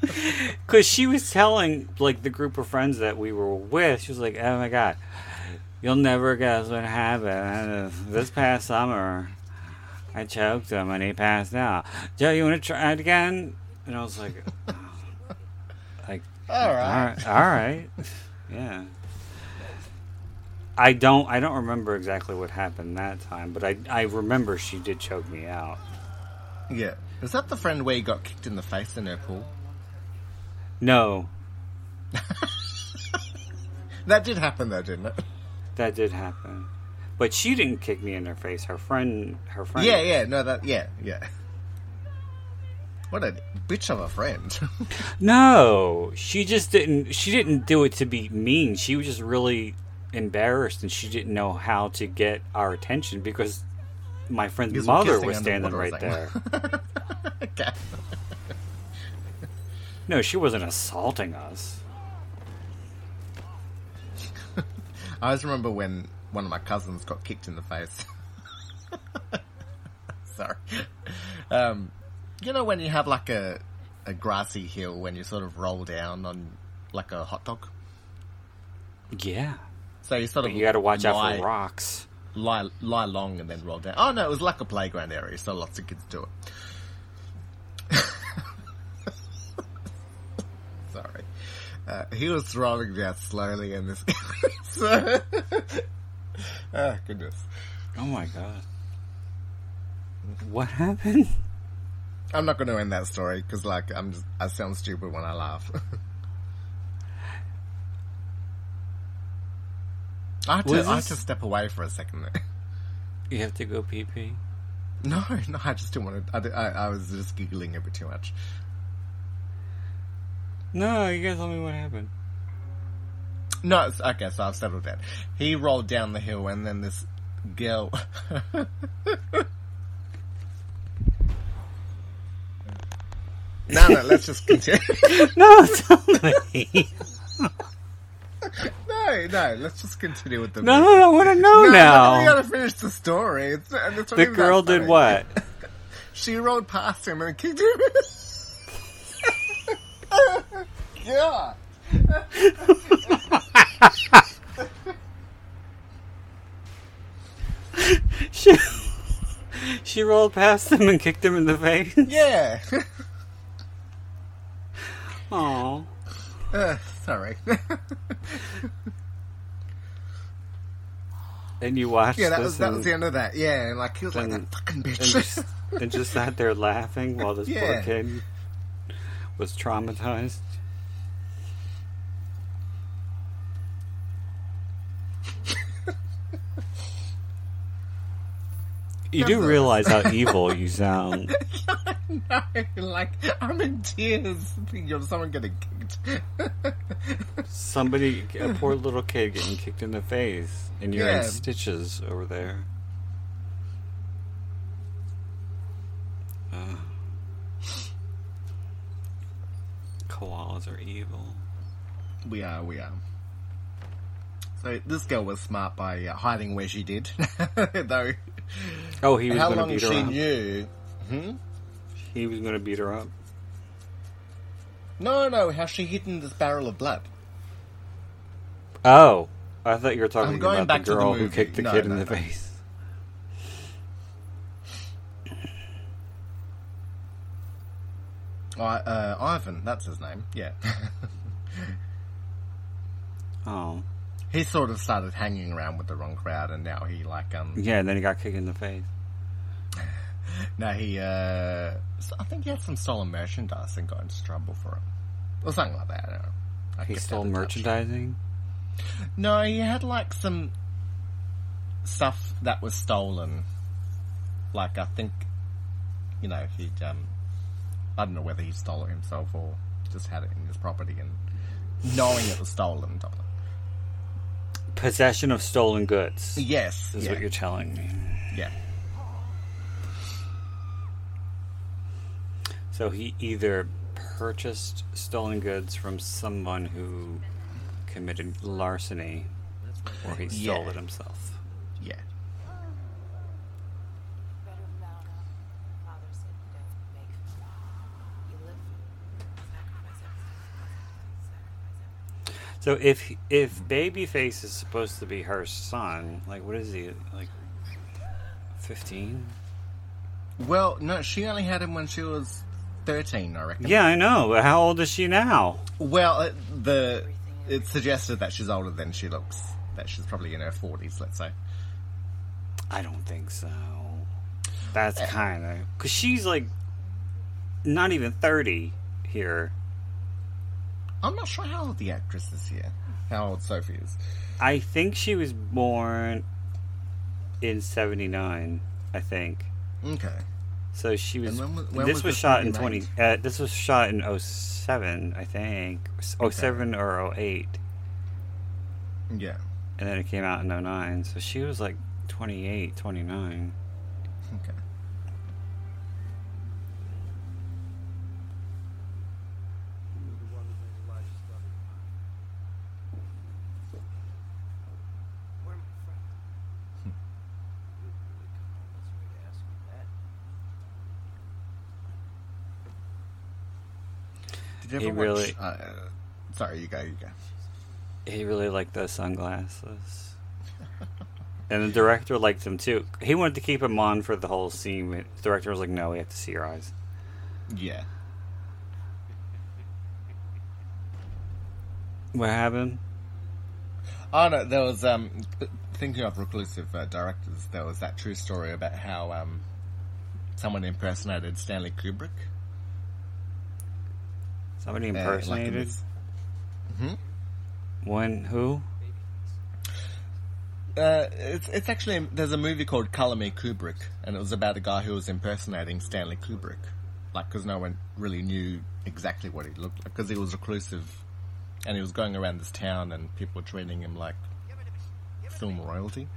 Because she was telling like the group of friends that we were with, she was like, "Oh my god, you'll never guess what happened this past summer. I choked him and he passed out. Joe, you want to try it again?" And I was like, oh. "Like, All right, all right, yeah." I don't. I don't remember exactly what happened that time, but I I remember she did choke me out. Yeah, is that the friend where you got kicked in the face in her pool? No, That did happen though, didn't it? That did happen, but she didn't kick me in her face. Her friend, her friend. Yeah, yeah, no, that, yeah, yeah. What a bitch of a friend. No, she just didn't. She didn't do it to be mean. She was just really embarrassed, and she didn't know how to get our attention because my friend's Because mother was standing or right there. okay. No, she wasn't assaulting us. I always remember when one of my cousins got kicked in the face. Sorry. Um, you know when you have like a a grassy hill when you sort of roll down on like a hot dog. Yeah, So you sort of you got to watch out for rocks. lie lie long and then roll down. Oh no, it was like a playground area, so lots of kids do it. Sorry. Uh, he was rolling down slowly in this. so, oh goodness. Oh my god, what happened? I'm not going to end that story because, like, I'm just, I sound stupid when I laugh. I had, to, I this- to step away for a second there. You have to go pee pee. No, no, I just didn't want to. I, I, I was just giggling a bit too much. No, you gotta tell me what happened. No, it's, okay, so I've settled down. He rolled down the hill, and then this girl. no, no, let's just continue. No, tell me. no, no, let's just continue with the. No, no, no, I want to know No, now. we gotta finish the story. It's, it's the girl did funny. what? She rolled past him and kicked him. yeah. She, she rolled past him and kicked him in the face. Yeah. Aw. Uh, sorry. And you watched yeah, that was that was the end of that. Yeah, and like he was like that fucking and, bitch. just, and just sat there laughing while this poor kid was traumatized. You do realize how evil you sound. no, like I'm in tears thinking of someone getting kicked. Somebody, a poor little kid getting kicked in the face, and you're Yeah. in stitches over there. Koalas are evil. we are, we are. So this girl was smart by uh, hiding where she did, though. Oh, he was going to beat her she up. knew? He was going to beat her up. No, no, how she hidden this barrel of blood. Oh, I thought you were talking I'm about the to the girl who kicked the No, kid in the no. face. I, uh, Ivan, that's his name. Yeah. Oh, he sort of started hanging around with the wrong crowd, and now he like um. yeah, and then he got kicked in the face. Now he uh. I think he had some stolen merchandise and got into trouble for it, or something like that. I don't know. I He stole out of touch. merchandising. No, he had like some stuff that was stolen. Like I think, you know, he um, I don't know whether he stole it himself or just had it in his property and knowing it was stolen. Possession of stolen goods. Yes, is yeah, what you're telling me. yeah. So he either purchased stolen goods from someone who committed larceny, or he stole Yeah. it himself. So if if Babyface is supposed to be her son, like what is he like? Fifteen? Well, no, she only had him when she was thirteen, I reckon. Yeah, I know. But how old is she now? Well, it, the it suggested that she's older than she looks. That she's probably in her forties, let's say. I don't think so. That's eh. kind of because she's like not even thirty here. I'm not sure how old the actress is here. How old Sophie is. I think she was born in '79. I think Okay. So she was. When when this was was shot in twenty. Uh, this was shot in 07, I think. 07 or 08. Yeah. and then it came out in 09. So she was like 28, 29. Okay. Did you He ever really- Uh, sorry, you go. You go. He really liked those sunglasses. and the director liked them too. He wanted to keep him on for the whole scene. The director was like, no, we have to see your eyes. Yeah. What happened? Oh no, there was um thinking of reclusive uh, directors. There was that true story about how um someone impersonated Stanley Kubrick. Somebody uh, like in impersonated? this- when? Who? Uh, it's it's actually there's a movie called Color Me Kubrick, and it was about a guy who was impersonating Stanley Kubrick, like because no one really knew exactly what he looked like because he was reclusive, and he was going around this town and people were treating him like film royalty.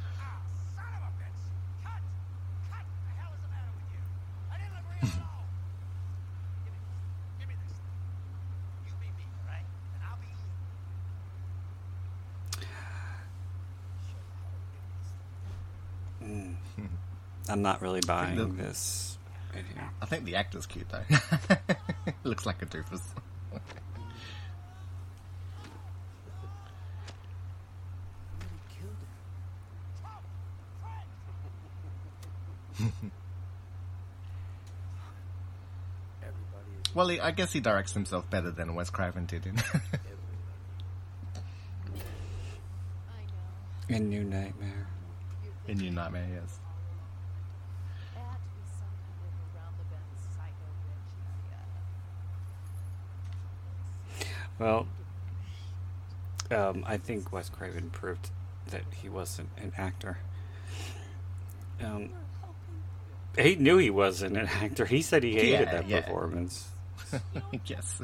I'm not really buying Look. this video. I think the actor's cute though. Looks like a doofus. well, he, I guess he directs himself better than Wes Craven did in. In New Nightmare. in New Nightmare, yes. Well, um, I think Wes Craven proved that he wasn't an actor. Um, he knew he wasn't an actor. He said he hated Yeah, that yeah. performance. yes.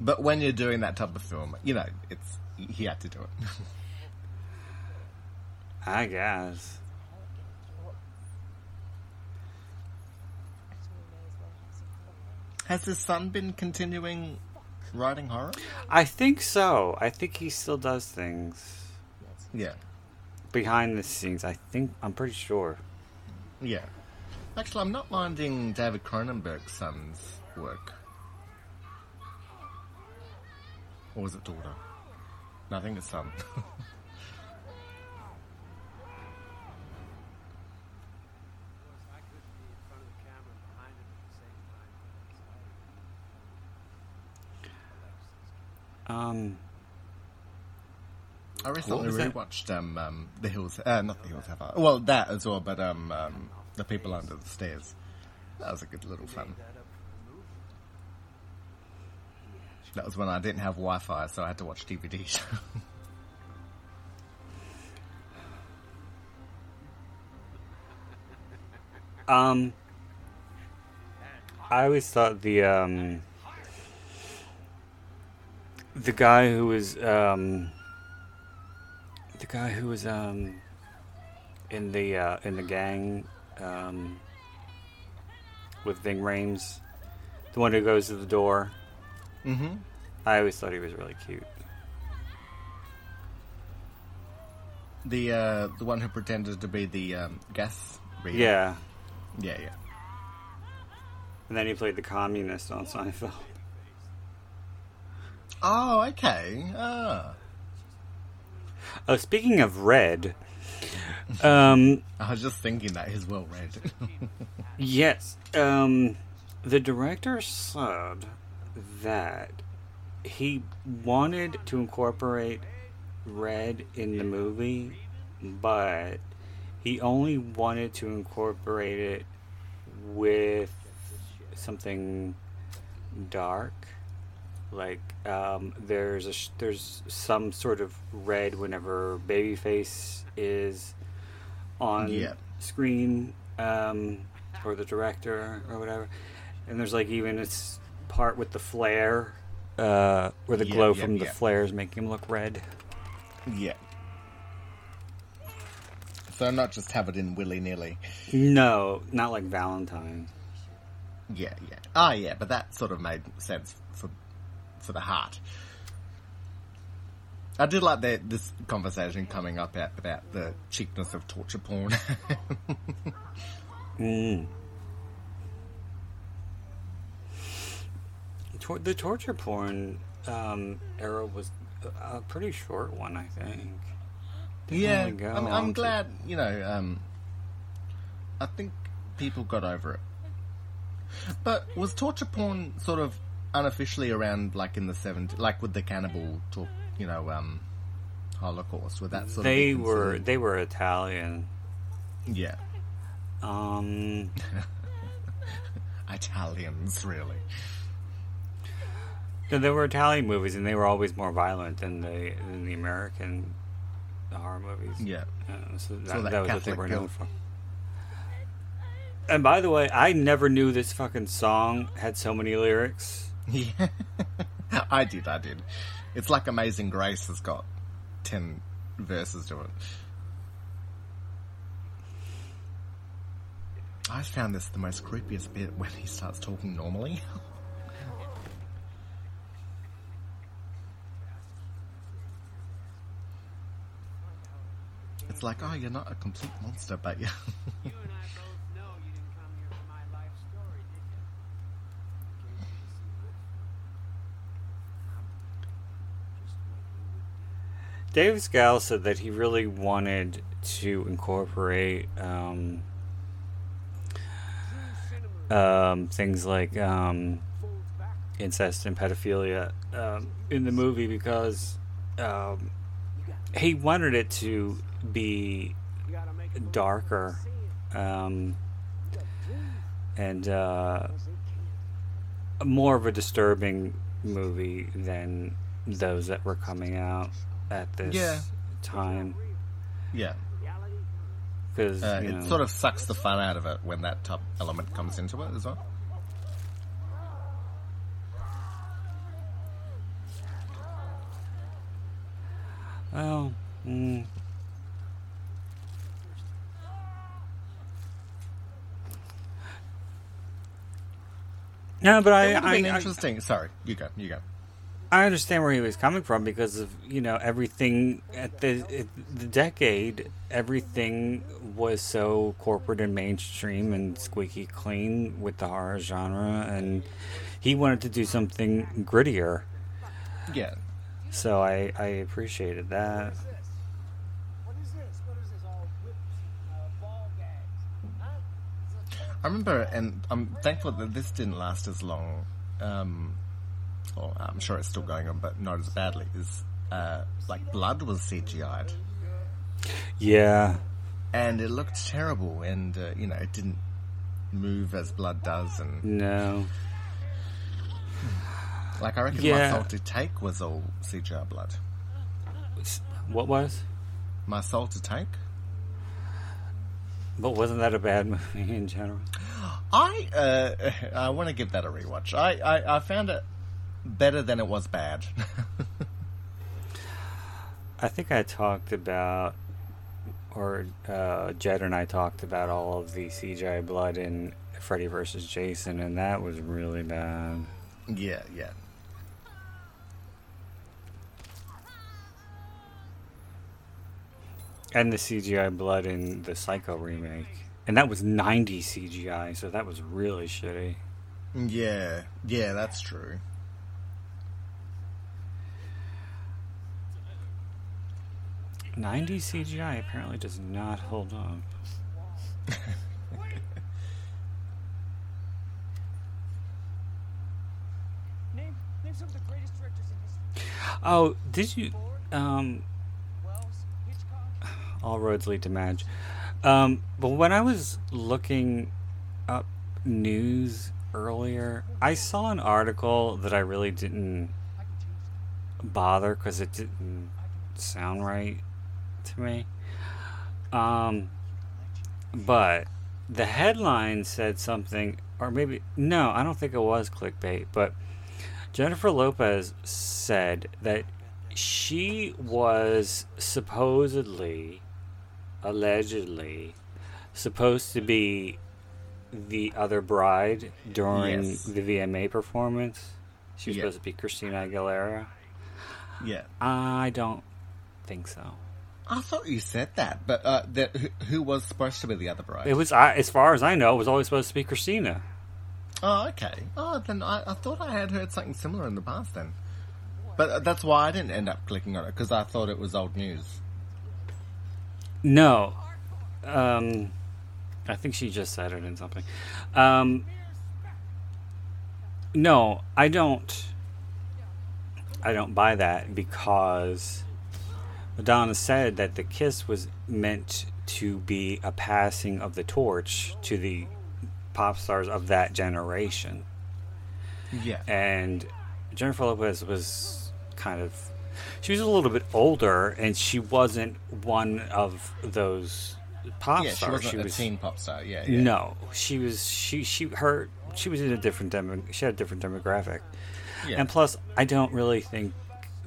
But when you're doing that type of film, you know, it's he had to do it. I guess. Has his son been continuing writing horror? I think so. I think he still does things Yeah. behind the scenes. I think I'm pretty sure. Yeah. Actually, I'm not minding David Cronenberg's son's work. Or was it daughter? No, I think it's son. Um, I recently rewatched um, um, The Hills, uh, not The Hills Have Eyes. Well, that as well, but um, um, The People Under the Stairs. That was a good little fun. That was when I didn't have Wi-Fi, so I had to watch DVDs. um, I always thought the um, the guy who was um, the guy who was um, in the uh, in the gang um, with Ving Rhames, the one who goes to the door. mm-hmm. I always thought he was really cute. The uh, the one who pretended to be the um, reader. Yeah, yeah, yeah. and then he played the communist on Seinfeld. Oh, okay. Ah. Oh, speaking of red, um, I was just thinking that he's well read. yes, um, the director said that he wanted to incorporate red in the movie, but he only wanted to incorporate it with something dark. Like um, there's a sh- there's some sort of red whenever Babyface is on Yeah. screen um, or the director or whatever. And there's like even this part with the flare, uh, where the Yeah, glow yeah, from the flares make him look red. Yeah. So not just have it in willy nilly. No, not like Valentine. Yeah, yeah. Ah, yeah, but that sort of made sense for for the heart. I did like that this conversation coming up at, about the cheapness of torture porn. Mm. Tor- the torture porn um, era was a, a pretty short one, I think. Didn't yeah, really go I'm, I'm to- glad. You know, um, I think people got over it. But was torture porn sort of unofficially around, like in the 70s, like with the cannibal talk, you know, um, Holocaust? With that sort They of were they were Italian. yeah, Um, Italians, really. no, there were Italian movies, and they were always more violent than the than the American horror movies. Yeah. Uh, so that, So that that was what they were known for. And by the way, I never knew this fucking song had so many lyrics. Yeah, I did, I did. It's like Amazing Grace has got ten verses to it. I found this the most creepiest bit when he starts talking normally. It's like, oh, you're not a complete monster, but yeah. Dave Schow said that he really wanted to incorporate um, um, things like um, incest and pedophilia um, in the movie because um, he wanted it to be darker um, and uh, more of a disturbing movie than those that were coming out at this Yeah. time yeah. because Uh, it know, sort of sucks the fun out of it when that top element comes into it as well. well mm, no but It I would have I, been I, interesting. Sorry, you go, you go. I understand where he was coming from because of you know everything at the at the decade everything was so corporate and mainstream and squeaky clean with the horror genre and he wanted to do something grittier. Yeah, so I I appreciated that. I remember, and I'm thankful that this didn't last as long. Um, well, I'm sure it's still going on, but not as badly. Is uh, like blood was CGI'd, yeah and it looked terrible, and uh, you know it didn't move as blood does, and no like I reckon Yeah. My Soul to Take was all CGI blood. What was My Soul to Take. but wasn't that a bad movie in general I uh, I want to give that a rewatch. I, I, I found it better than it was bad. I think I talked about, or uh, Jed and I talked about all of the CGI blood in Freddy vs. Jason, and that was really bad. yeah, yeah. And the CGI blood in the Psycho remake. And that was 90 CGI, so that was really shitty. Yeah, yeah, that's true. Ninety CGI apparently does not hold up. Name, name some of the greatest directors in history. Oh, did you? Um, all roads lead to Madge. Um, but when I was looking up news earlier, I saw an article that I really didn't bother because it didn't sound right to me. Um, but the headline said something, or maybe no, I don't think it was clickbait, but Jennifer Lopez said that she was supposedly, allegedly, supposed to be the other bride during Yes. the VMA performance. She was Yeah. supposed to be Christina Aguilera. Yeah. I don't think so. I thought you said that, but uh, that who, who was supposed to be the other bride? It was, I, as far as I know, it was always supposed to be Christina. Oh, okay. Oh, then I, I thought I had heard something similar in the past then. But uh, that's why I didn't end up clicking on it, because I thought it was old news. No. Um, I think she just said it in something. Um, no, I don't. I don't buy that because Madonna said that the kiss was meant to be a passing of the torch to the pop stars of that generation. Yeah. And Jennifer Lopez was kind of she was a little bit older and she wasn't one of those pop stars. yeah, she stars. wasn't a teen pop star. Yeah, yeah. No, she was she she her she was in a different demo. She had a different demographic, Yeah. and plus, I don't really think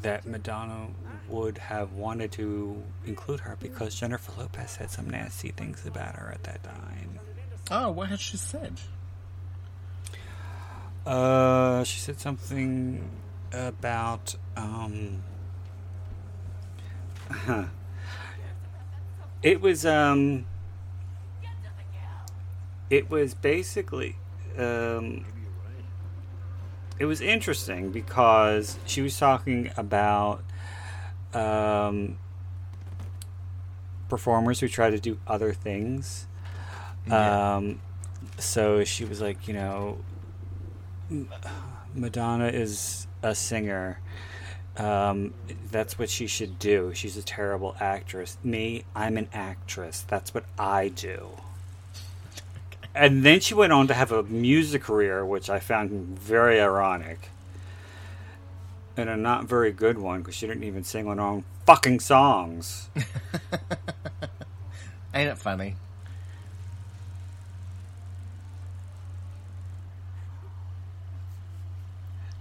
that Madonna would have wanted to include her because Jennifer Lopez said some nasty things about her at that time. Oh, what had she said? Uh, she said something about um. Huh. It was um. It was basically um. It was interesting because she was talking about um. Performers who try to do other things. Yeah. Um, so she was like, you know, Madonna is a singer. Um, that's what she should do. She's a terrible actress. Me, I'm an actress. That's what I do. And then she went on to have a music career, which I found very ironic. And a not very good one because she didn't even sing her own fucking songs. Ain't it funny?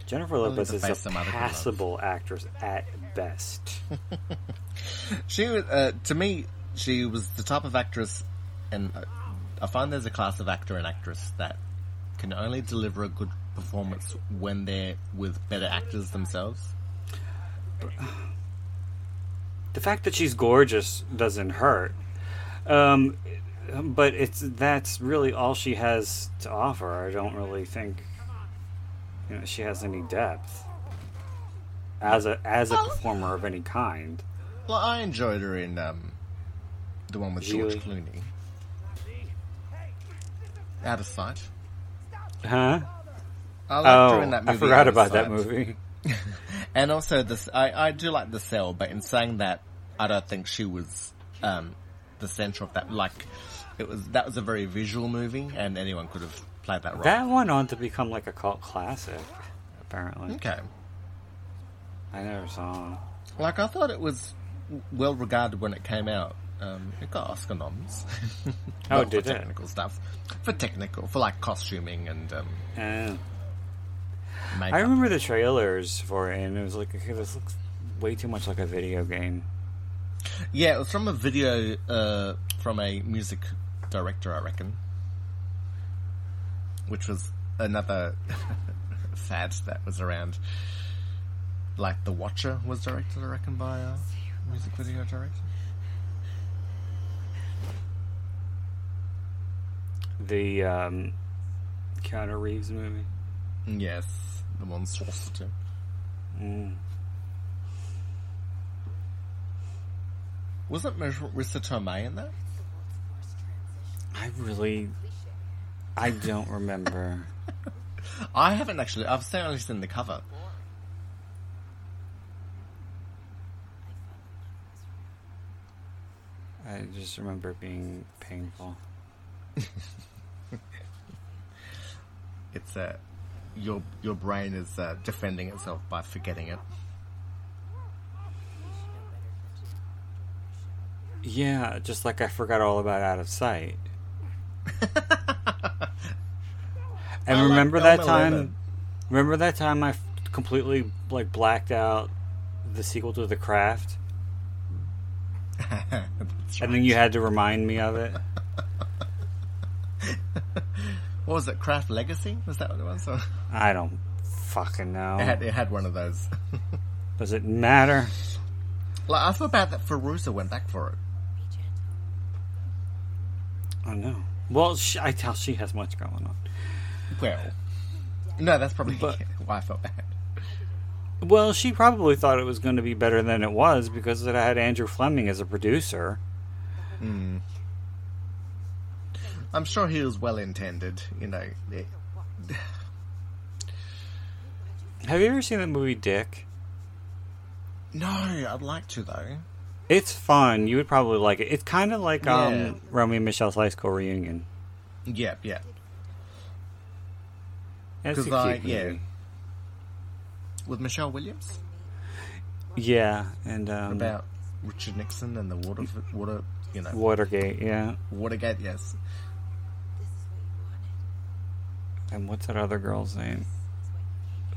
Jennifer Lopez is a some other people love. passable actress at best. She uh, to me, she was the type of actress, and uh, I find there's a class of actor and actress that can only deliver a good performance when they're with better actors themselves. the fact that she's gorgeous doesn't hurt. Um, but it's that's really all she has to offer. I don't really think you know she has any depth as a as a performer of any kind. Well, I enjoyed her in um, the one with George Clooney. Out of sight. Huh? I liked her Oh, in that I forgot about that movie. And also this, I, I do like the cell, but in saying that, I don't think she was um, the center of that. Like, it was that was a very visual movie, and anyone could have played that role. That went on to become like a cult classic. Apparently, okay. I never saw. Like I thought it was well regarded when it came out. Um, it got Oscar noms. Oh, did for it? technical stuff. For technical, for like costuming and um, Eh. I remember the trailers for it, and it was like, okay, this looks way too much like a video game. Yeah, it was from a video uh, from a music director, I reckon. Which was another fad that was around. Like The Watcher was directed, I reckon, by a music video director. The um, Keanu Reeves movie. Yes, the monstrosity. Mm. Wasn't Marisa Tomei in that? I really, I don't remember. I haven't actually. I've only seen the cover. I just remember it being painful. It's uh, your your brain is uh, defending itself by forgetting it. Yeah, just like I forgot all about Out of Sight. And I like remember that Elma time? Lemon. Remember that time I f- completely like blacked out the sequel to The Craft, and then you had to remind me of it. What was it? Craft Legacy? Was that what it was? Or- I don't fucking know. It had, it had one of those. Does it matter? like I feel bad that Fairuza went back for it. I know. Well, she, I tell she has much going on. Well, no, that's probably But- why I felt bad. Well, she probably thought it was going to be better than it was because it had Andrew Fleming as a producer. Hmm. I'm sure he was well intended. You know, it- Have you ever seen that movie Dick? no, I'd like to though. It's fun. You would probably like it. It's kind of like um, Romy and Michele's high school reunion. Yeah, yeah. It's a 'Cause I- cute yeah. movie. With Michelle Williams Yeah, and um, about Richard Nixon and the water, water, you know, Watergate. Yeah, Watergate. Yes, and what's that other girl's name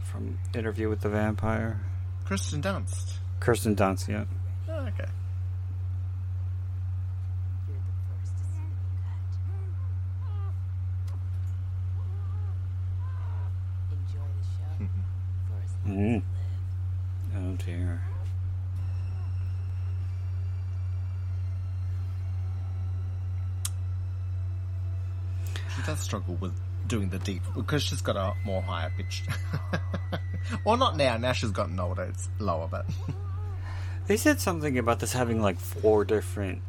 from Interview with the Vampire? Kristen Dunst. Kirsten Dunst. Yeah. Oh, okay. Mm. Oh dear. She does struggle with doing the deep because she's got a more higher pitched. well, not now. Now she's gotten older. It's lower, but They said something about this having like four different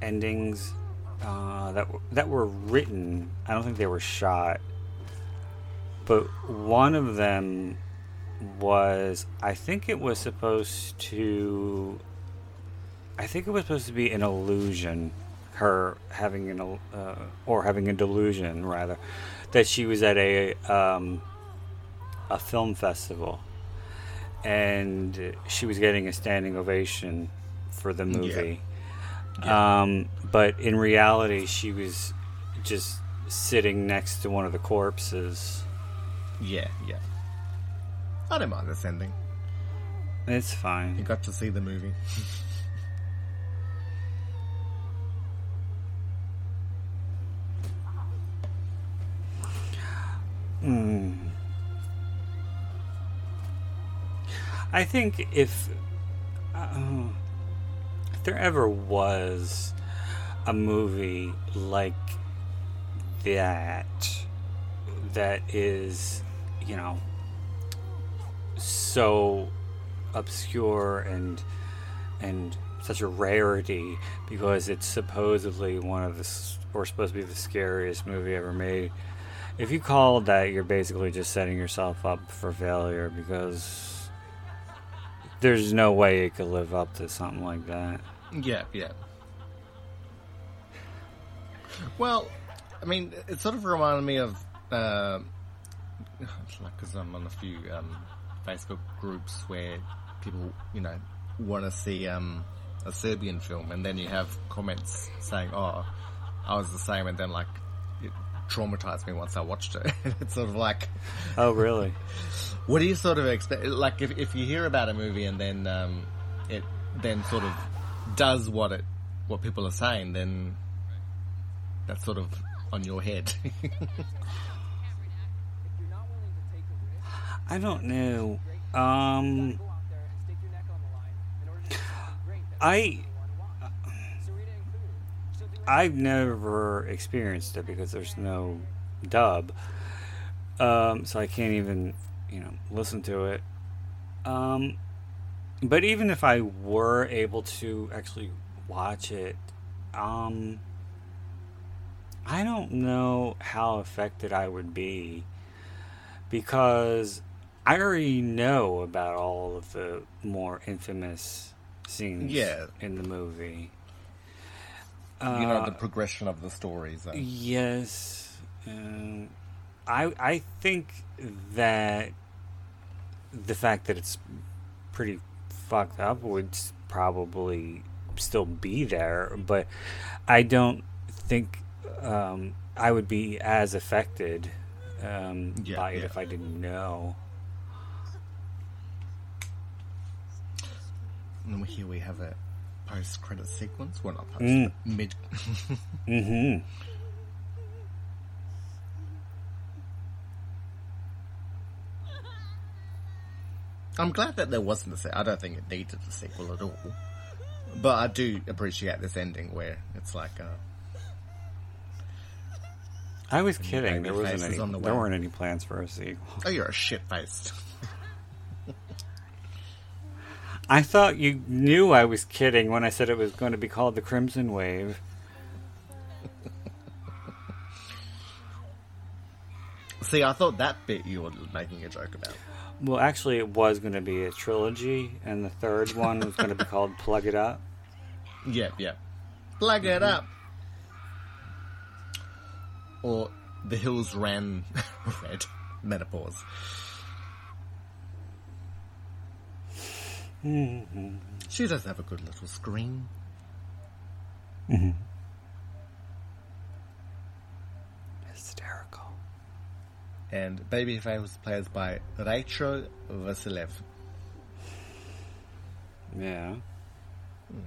endings uh, that that were written. I don't think they were shot, but one of them was. I think it was supposed to. I think it was supposed to be an illusion, her having an uh, or having a delusion rather, that she was at a um, a film festival and she was getting a standing ovation for the movie. Yeah. Um, but in reality, she was just sitting next to one of the corpses. yeah, yeah. I don't mind this ending. It's fine You got to see the movie. I think if, uh, if there ever was a movie like that, that is, you know, so obscure and and such a rarity because it's supposedly one of the or supposed to be the scariest movie ever made. If you call that, you're basically just setting yourself up for failure because there's no way it could live up to something like that. Yeah, yeah. Well, I mean, it sort of reminded me of, uh, because I'm on a few um, Facebook groups where people, you know, want to see um, a Serbian film, and then you have comments saying, "Oh, I was the same," and then like traumatized me once I watched it. it's sort of like, Oh, really? what do you sort of expect? Like, if, if you hear about a movie and then um, it then sort of does what it what people are saying, then that's sort of on your head. I don't know. Um, I I've never experienced it because there's no dub, um, so I can't even you know listen to it. Um, but even if I were able to actually watch it, um, I don't know how affected I would be because I already know about all of the more infamous scenes Yeah. in the movie. You know Uh, the progression of the stories. Yes. Um, I I think that the fact that it's pretty fucked up would probably still be there, but I don't think um, I would be as affected um, Yeah, by it yeah. if I didn't know. And here we have a post-credit sequence. Well, not post, Mm. mid. Mm-hmm. I'm glad that there wasn't a sequel. I don't think it needed a sequel at all. But I do appreciate this ending where it's like, uh, I was kidding. There wasn't any. the there weren't any plans for a sequel. oh, you're a shit faced. I thought you knew I was kidding when I said it was going to be called the Crimson Wave. See, I thought that bit you were making a joke about. Well, actually, it was going to be a trilogy, and the third one was going to be called Plug It Up. Yep, yep. Plug it mm-hmm. up. Or the hills ran red. Menopause. Mm-hmm. She does have a good little scream. Mm-hmm. Hysterical. And Babyface was played by Rachel Vasilev. Yeah. Hmm.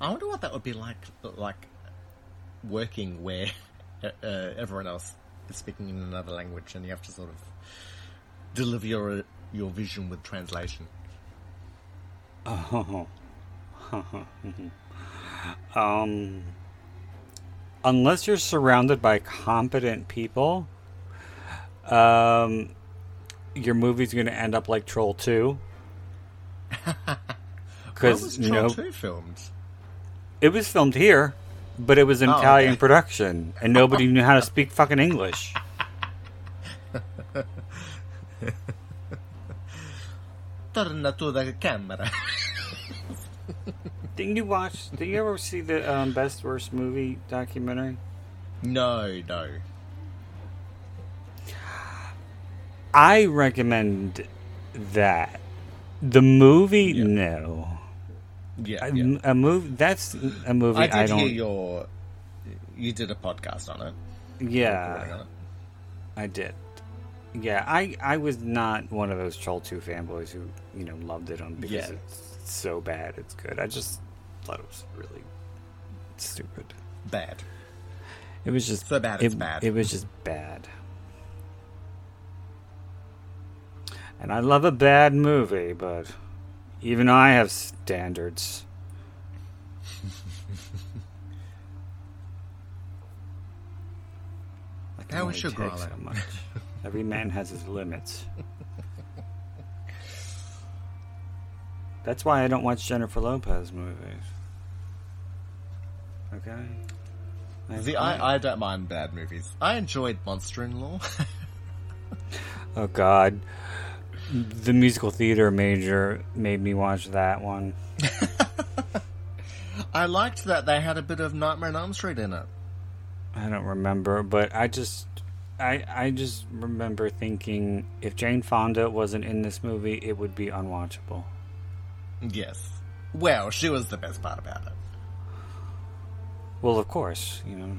I wonder what that would be like, like working where uh, everyone else is speaking in another language, and you have to sort of deliver your your vision with translation. Oh. um, unless you're surrounded by competent people, um, your movie's going to end up like Troll Two. Because Troll no, Two filmed? it was filmed here, but it was an Oh, Italian okay. production, and nobody knew how to speak fucking English. Torna tu da camera. Didn't you watch? Did you ever see the um, best worst movie documentary? no, no. I recommend that. The movie, Yeah. no. Yeah, A, yeah. a movie. That's a movie. I I, did don't. hear your. You did a podcast on it. yeah, on it. I did. Yeah, I I was not one of those Troll Two fanboys who you know loved it on because Yeah. it's so bad it's good. I just thought it was really stupid. Bad. It was just So bad It, bad. it was just bad. And I love a bad movie, but even I have standards. I can How is your so much. Every man has his limits. That's why I don't watch Jennifer Lopez movies. Okay. See, I, I don't mind bad movies. I enjoyed Monster in Law. Oh God, the musical theater major made me watch that one. I liked that they had a bit of Nightmare on Elm Street in it. I don't remember, but I just, I, I just remember thinking if Jane Fonda wasn't in this movie, it would be unwatchable. Yes. Well, she was the best part about it. Well, of course, you know,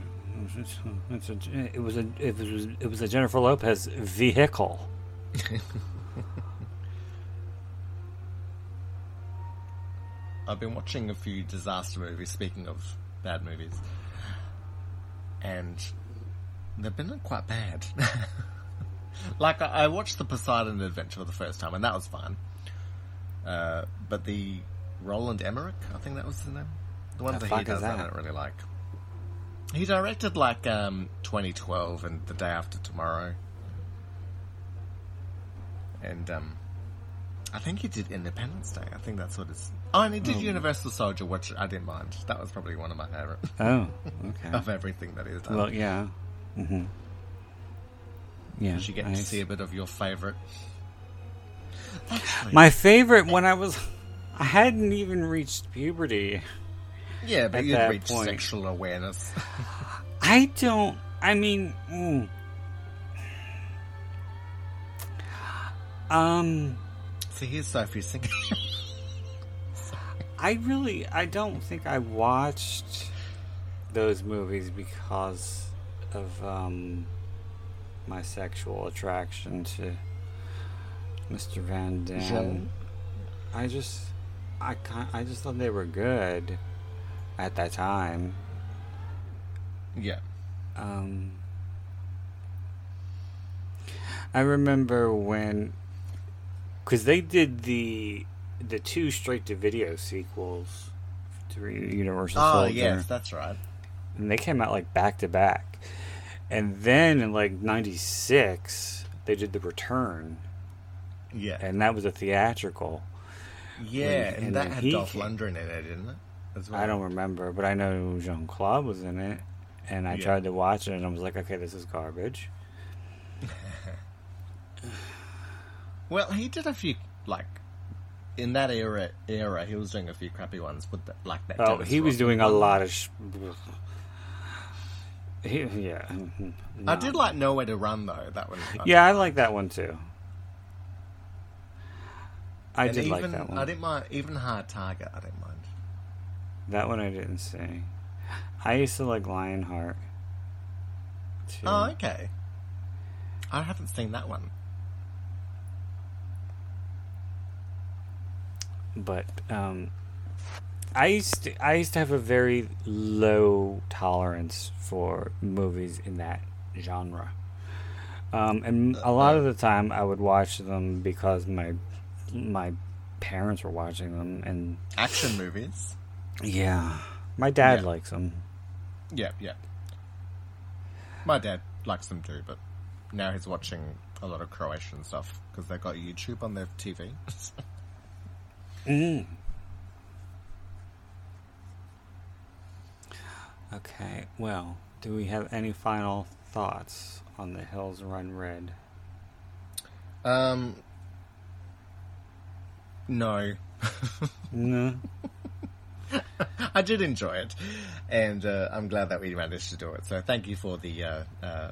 it's a, it was a, it was, it was a Jennifer Lopez vehicle. I've been watching a few disaster movies, speaking of bad movies, and they've been quite bad. like, I, I watched the Poseidon Adventure for the first time, and that was fine. Uh, but the Roland Emmerich, I think that was the name. The one The that he does, I don't really like. He directed, like, um, 2012 and The Day After Tomorrow. And, um, I think he did Independence Day. I think that's what it's. Oh, and he did Universal Soldier, which I didn't mind. That was probably one of my favorite Oh, okay. of everything that he's done. Well, yeah. Hmm Yeah. You get I to see a bit of your favorite? Actually, My favorite when I was, I hadn't even reached puberty. yeah, but at you'd that reach point. sexual awareness. I don't. I mean, mm. um, So here's Sophie singing. I really, I don't think I watched those movies because of um, my sexual attraction to Mr. Van Damme. Jean? I just, I I just thought they were good at that time. Yeah. Um, I remember when, because they did the the two straight to video sequels to Universal Oh, Soldier, yes, that's right. and they came out like back to back. And then in like '96, they did the Return, Yeah. and that was a theatrical. yeah, and and that had he Dolph Lundgren in it, didn't it? As well. I don't remember, but I know Jean Claude was in it, and I Yeah. tried to watch it, and I was like, okay, this is garbage. Well, he did a few like in that era. Era, he was doing a few crappy ones with the, like that. Oh, Dennis he was Rodman doing a one. lot of. Sh- he, yeah. mhm, I did like Nowhere to Run though. That one. Yeah, I like that one too. I And did even, like that one. I didn't mind even Hard Target. I didn't mind. That one I didn't see. I used to like Lionheart. Too. Oh, okay. I haven't seen that one. but um, I used to, I used to have a very low tolerance for movies in that genre. Um, and a lot of the time, I would watch them because my my parents were watching them, and Action movies. yeah, my dad Yeah. likes them. Yeah, yeah. My dad likes them too, but now he's watching a lot of Croatian stuff because they've got YouTube on their TV. Mm. Okay, well, do we have any final thoughts on the Hills Run Red? um, no. No. I did enjoy it, and uh, I'm glad that we managed to do it. So thank you for the uh, uh,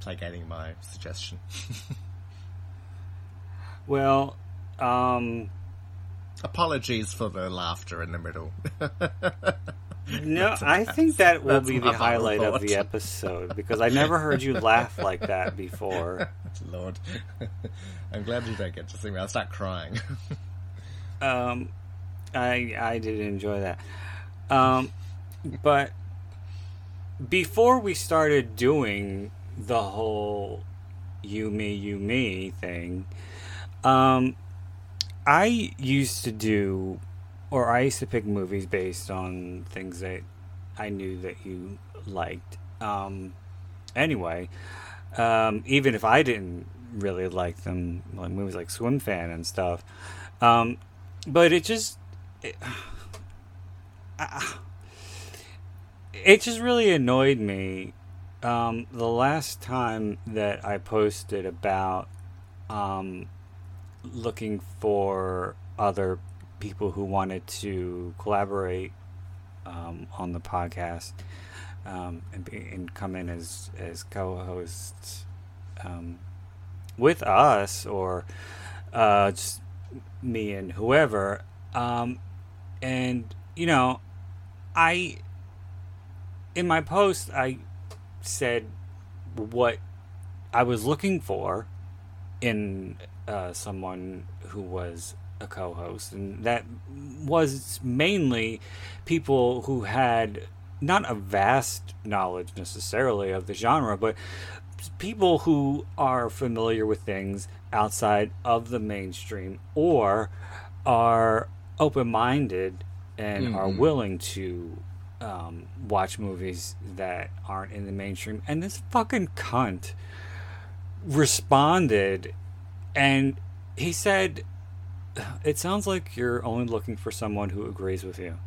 placating my suggestion. Well, um, Apologies for the laughter in the middle. no, I think that will that's be the highlight of the episode because I never heard you laugh like that before. Lord, I'm glad you don't get to see me. I'll start crying. Um, I I did enjoy that. Um, but before we started doing the whole you me you me thing, um, I used to do, or I used to pick movies based on things that I knew that you liked. Um, anyway, um, even if I didn't really like them, like movies like Swimfan and stuff. Um, but it just it, it just really annoyed me um, the last time that I posted about um, looking for other people who wanted to collaborate um, on the podcast um, and, be, and come in as as co-hosts um, with us or uh, just me and whoever. Um, and you know, I in my post I said what I was looking for in uh, someone who was a co-host, and that was mainly people who had not a vast knowledge necessarily of the genre, but people who are familiar with things outside of the mainstream or are open-minded and are willing to um, watch movies that aren't in the mainstream. And this fucking cunt responded, and he said, "It sounds like you're only looking for someone who agrees with you."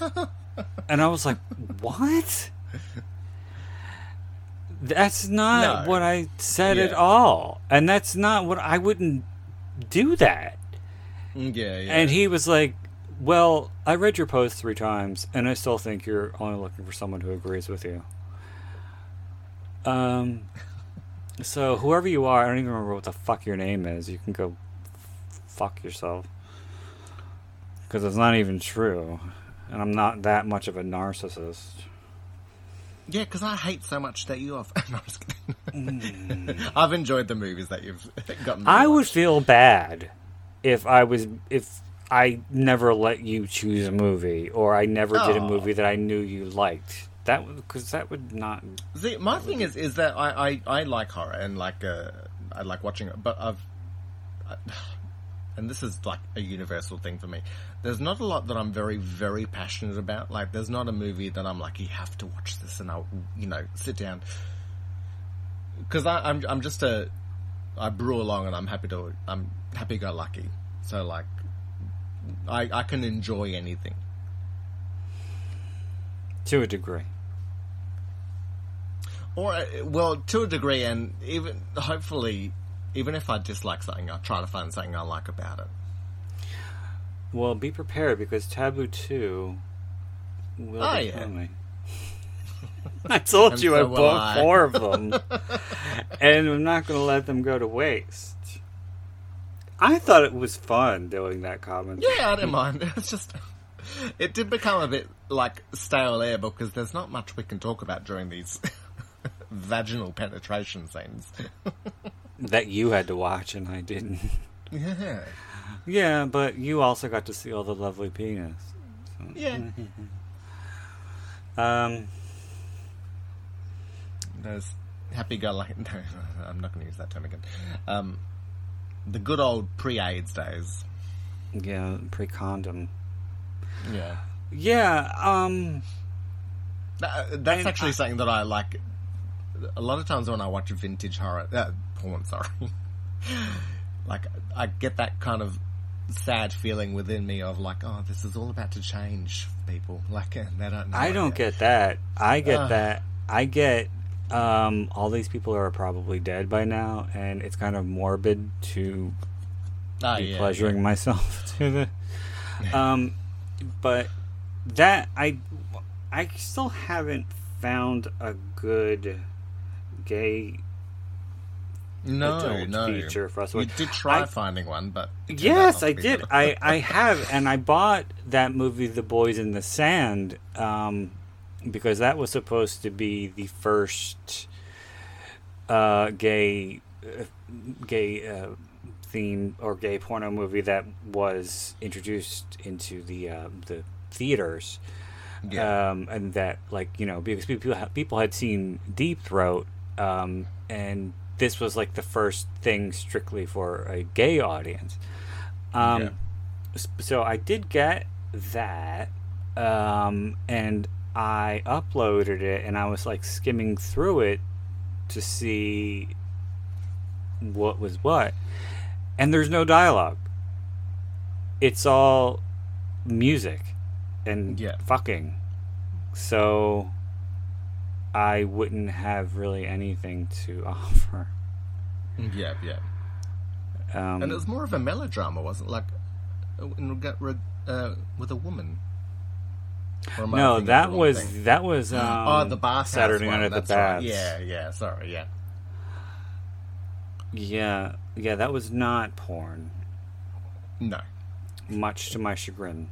and I was like, "What?" That's not No. what I said at all. And that's not what I wouldn't do that. Mm, yeah, yeah. And he was like, Well, I read your post three times, and I still think you're only looking for someone who agrees with you. Um, so whoever you are, I don't even remember what the fuck your name is. You can go fuck yourself. because it's not even true, and I'm not that much of a narcissist. Yeah, because I hate so much that you have. no, I'm just kidding. I've enjoyed the movies that you've gotten. I would feel bad if I was if I never let you choose a movie or I never did a movie that I knew you liked. That because that would not. See, my thing is is that I, I, I like horror and like uh, I like watching it, but I've I, and this is like a universal thing for me. There's not a lot that I'm very very passionate about. Like, there's not a movie that I'm like, you have to watch this, and I'll you know sit down because I'm I'm just a I brew along and I'm happy to I'm happy go lucky. So like, I I can enjoy anything. To a degree. Or, uh, well, to a degree, and even hopefully, even if I dislike something, I'll try to find something I like about it. Well, be prepared because Taboo 2 will Oh, be yeah. coming. I told And you so I bought I. four of them. and I'm not going to let them go to waste. I thought it was fun doing that comment. Yeah, I didn't mind. It's just, it did become a bit like stale air because there's not much we can talk about during these vaginal penetration scenes. That you had to watch and I didn't. yeah, Yeah, but you also got to see all the lovely penis. yeah. Um, There's happy go lucky. No, I'm not going to use that term again. Um, the good old pre-AIDS days. yeah, pre-condom. Yeah. Yeah, um, That, that's And actually I- something that I like. A lot of times when I watch vintage horror, uh, porn, sorry, like I get that kind of sad feeling within me of like, oh, this is all about to change, people. Like uh, they don't. I don't get that. I get Ugh. that. I get um, all these people are probably dead by now, and it's kind of morbid to Ah, be yeah, pleasuring myself to the. Um, but that I, I still haven't found a good gay. No, no. feature for us. You did try I- finding one, but it turned out Yes, I did. I, I have, and I bought that movie, The Boys in the Sand, um, because that was supposed to be the first uh, gay, uh, gay uh, theme or gay porno movie that was introduced into the uh, the theaters. Yeah. Um, and that, like, you know, because people people had seen Deep Throat, um, and this was like the first thing strictly for a gay audience. Um, Yeah. So I did get that, um, and I uploaded it, and I was like skimming through it to see what was what, and there's no dialogue. It's all music and Yeah. fucking. So I wouldn't have really anything to offer. yeah, yeah. Um, And it was more of a melodrama, wasn't it? Like uh, in reg- uh, with a woman. Or am I no, that was thing? that was um, oh, the bath Saturday Night at the that's right. Yeah, yeah. Sorry, yeah. yeah, yeah. That was not porn. No, Much to my chagrin,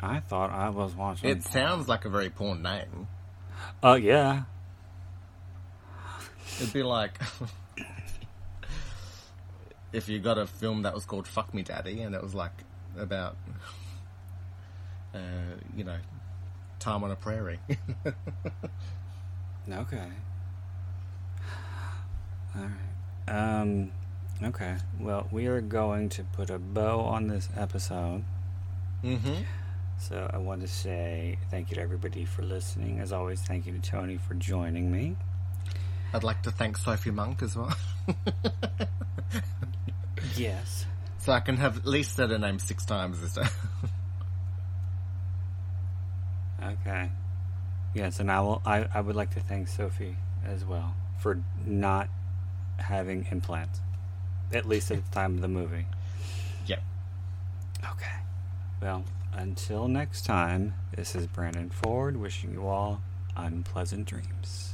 I thought I was watching. it sounds like a very porn name. Oh yeah, It'd be like if you got a film that was called "Fuck Me, Daddy" and it was like about, uh, you know, time on a prairie. Okay. All right. Um. Okay. Well, we are going to put a bow on this episode. mm-hmm. So I want to say thank you to everybody for listening. As always, thank you to Tony for joining me. I'd like to thank Sophie Monk as well, Yes. so I can have at least said her name six times this time. Okay. Yes, and I will. I, I would like to thank Sophie as well for not having implants, at least at the time of the movie. yep. Okay. Well, until next time, this is Brandon Ford wishing you all unpleasant dreams.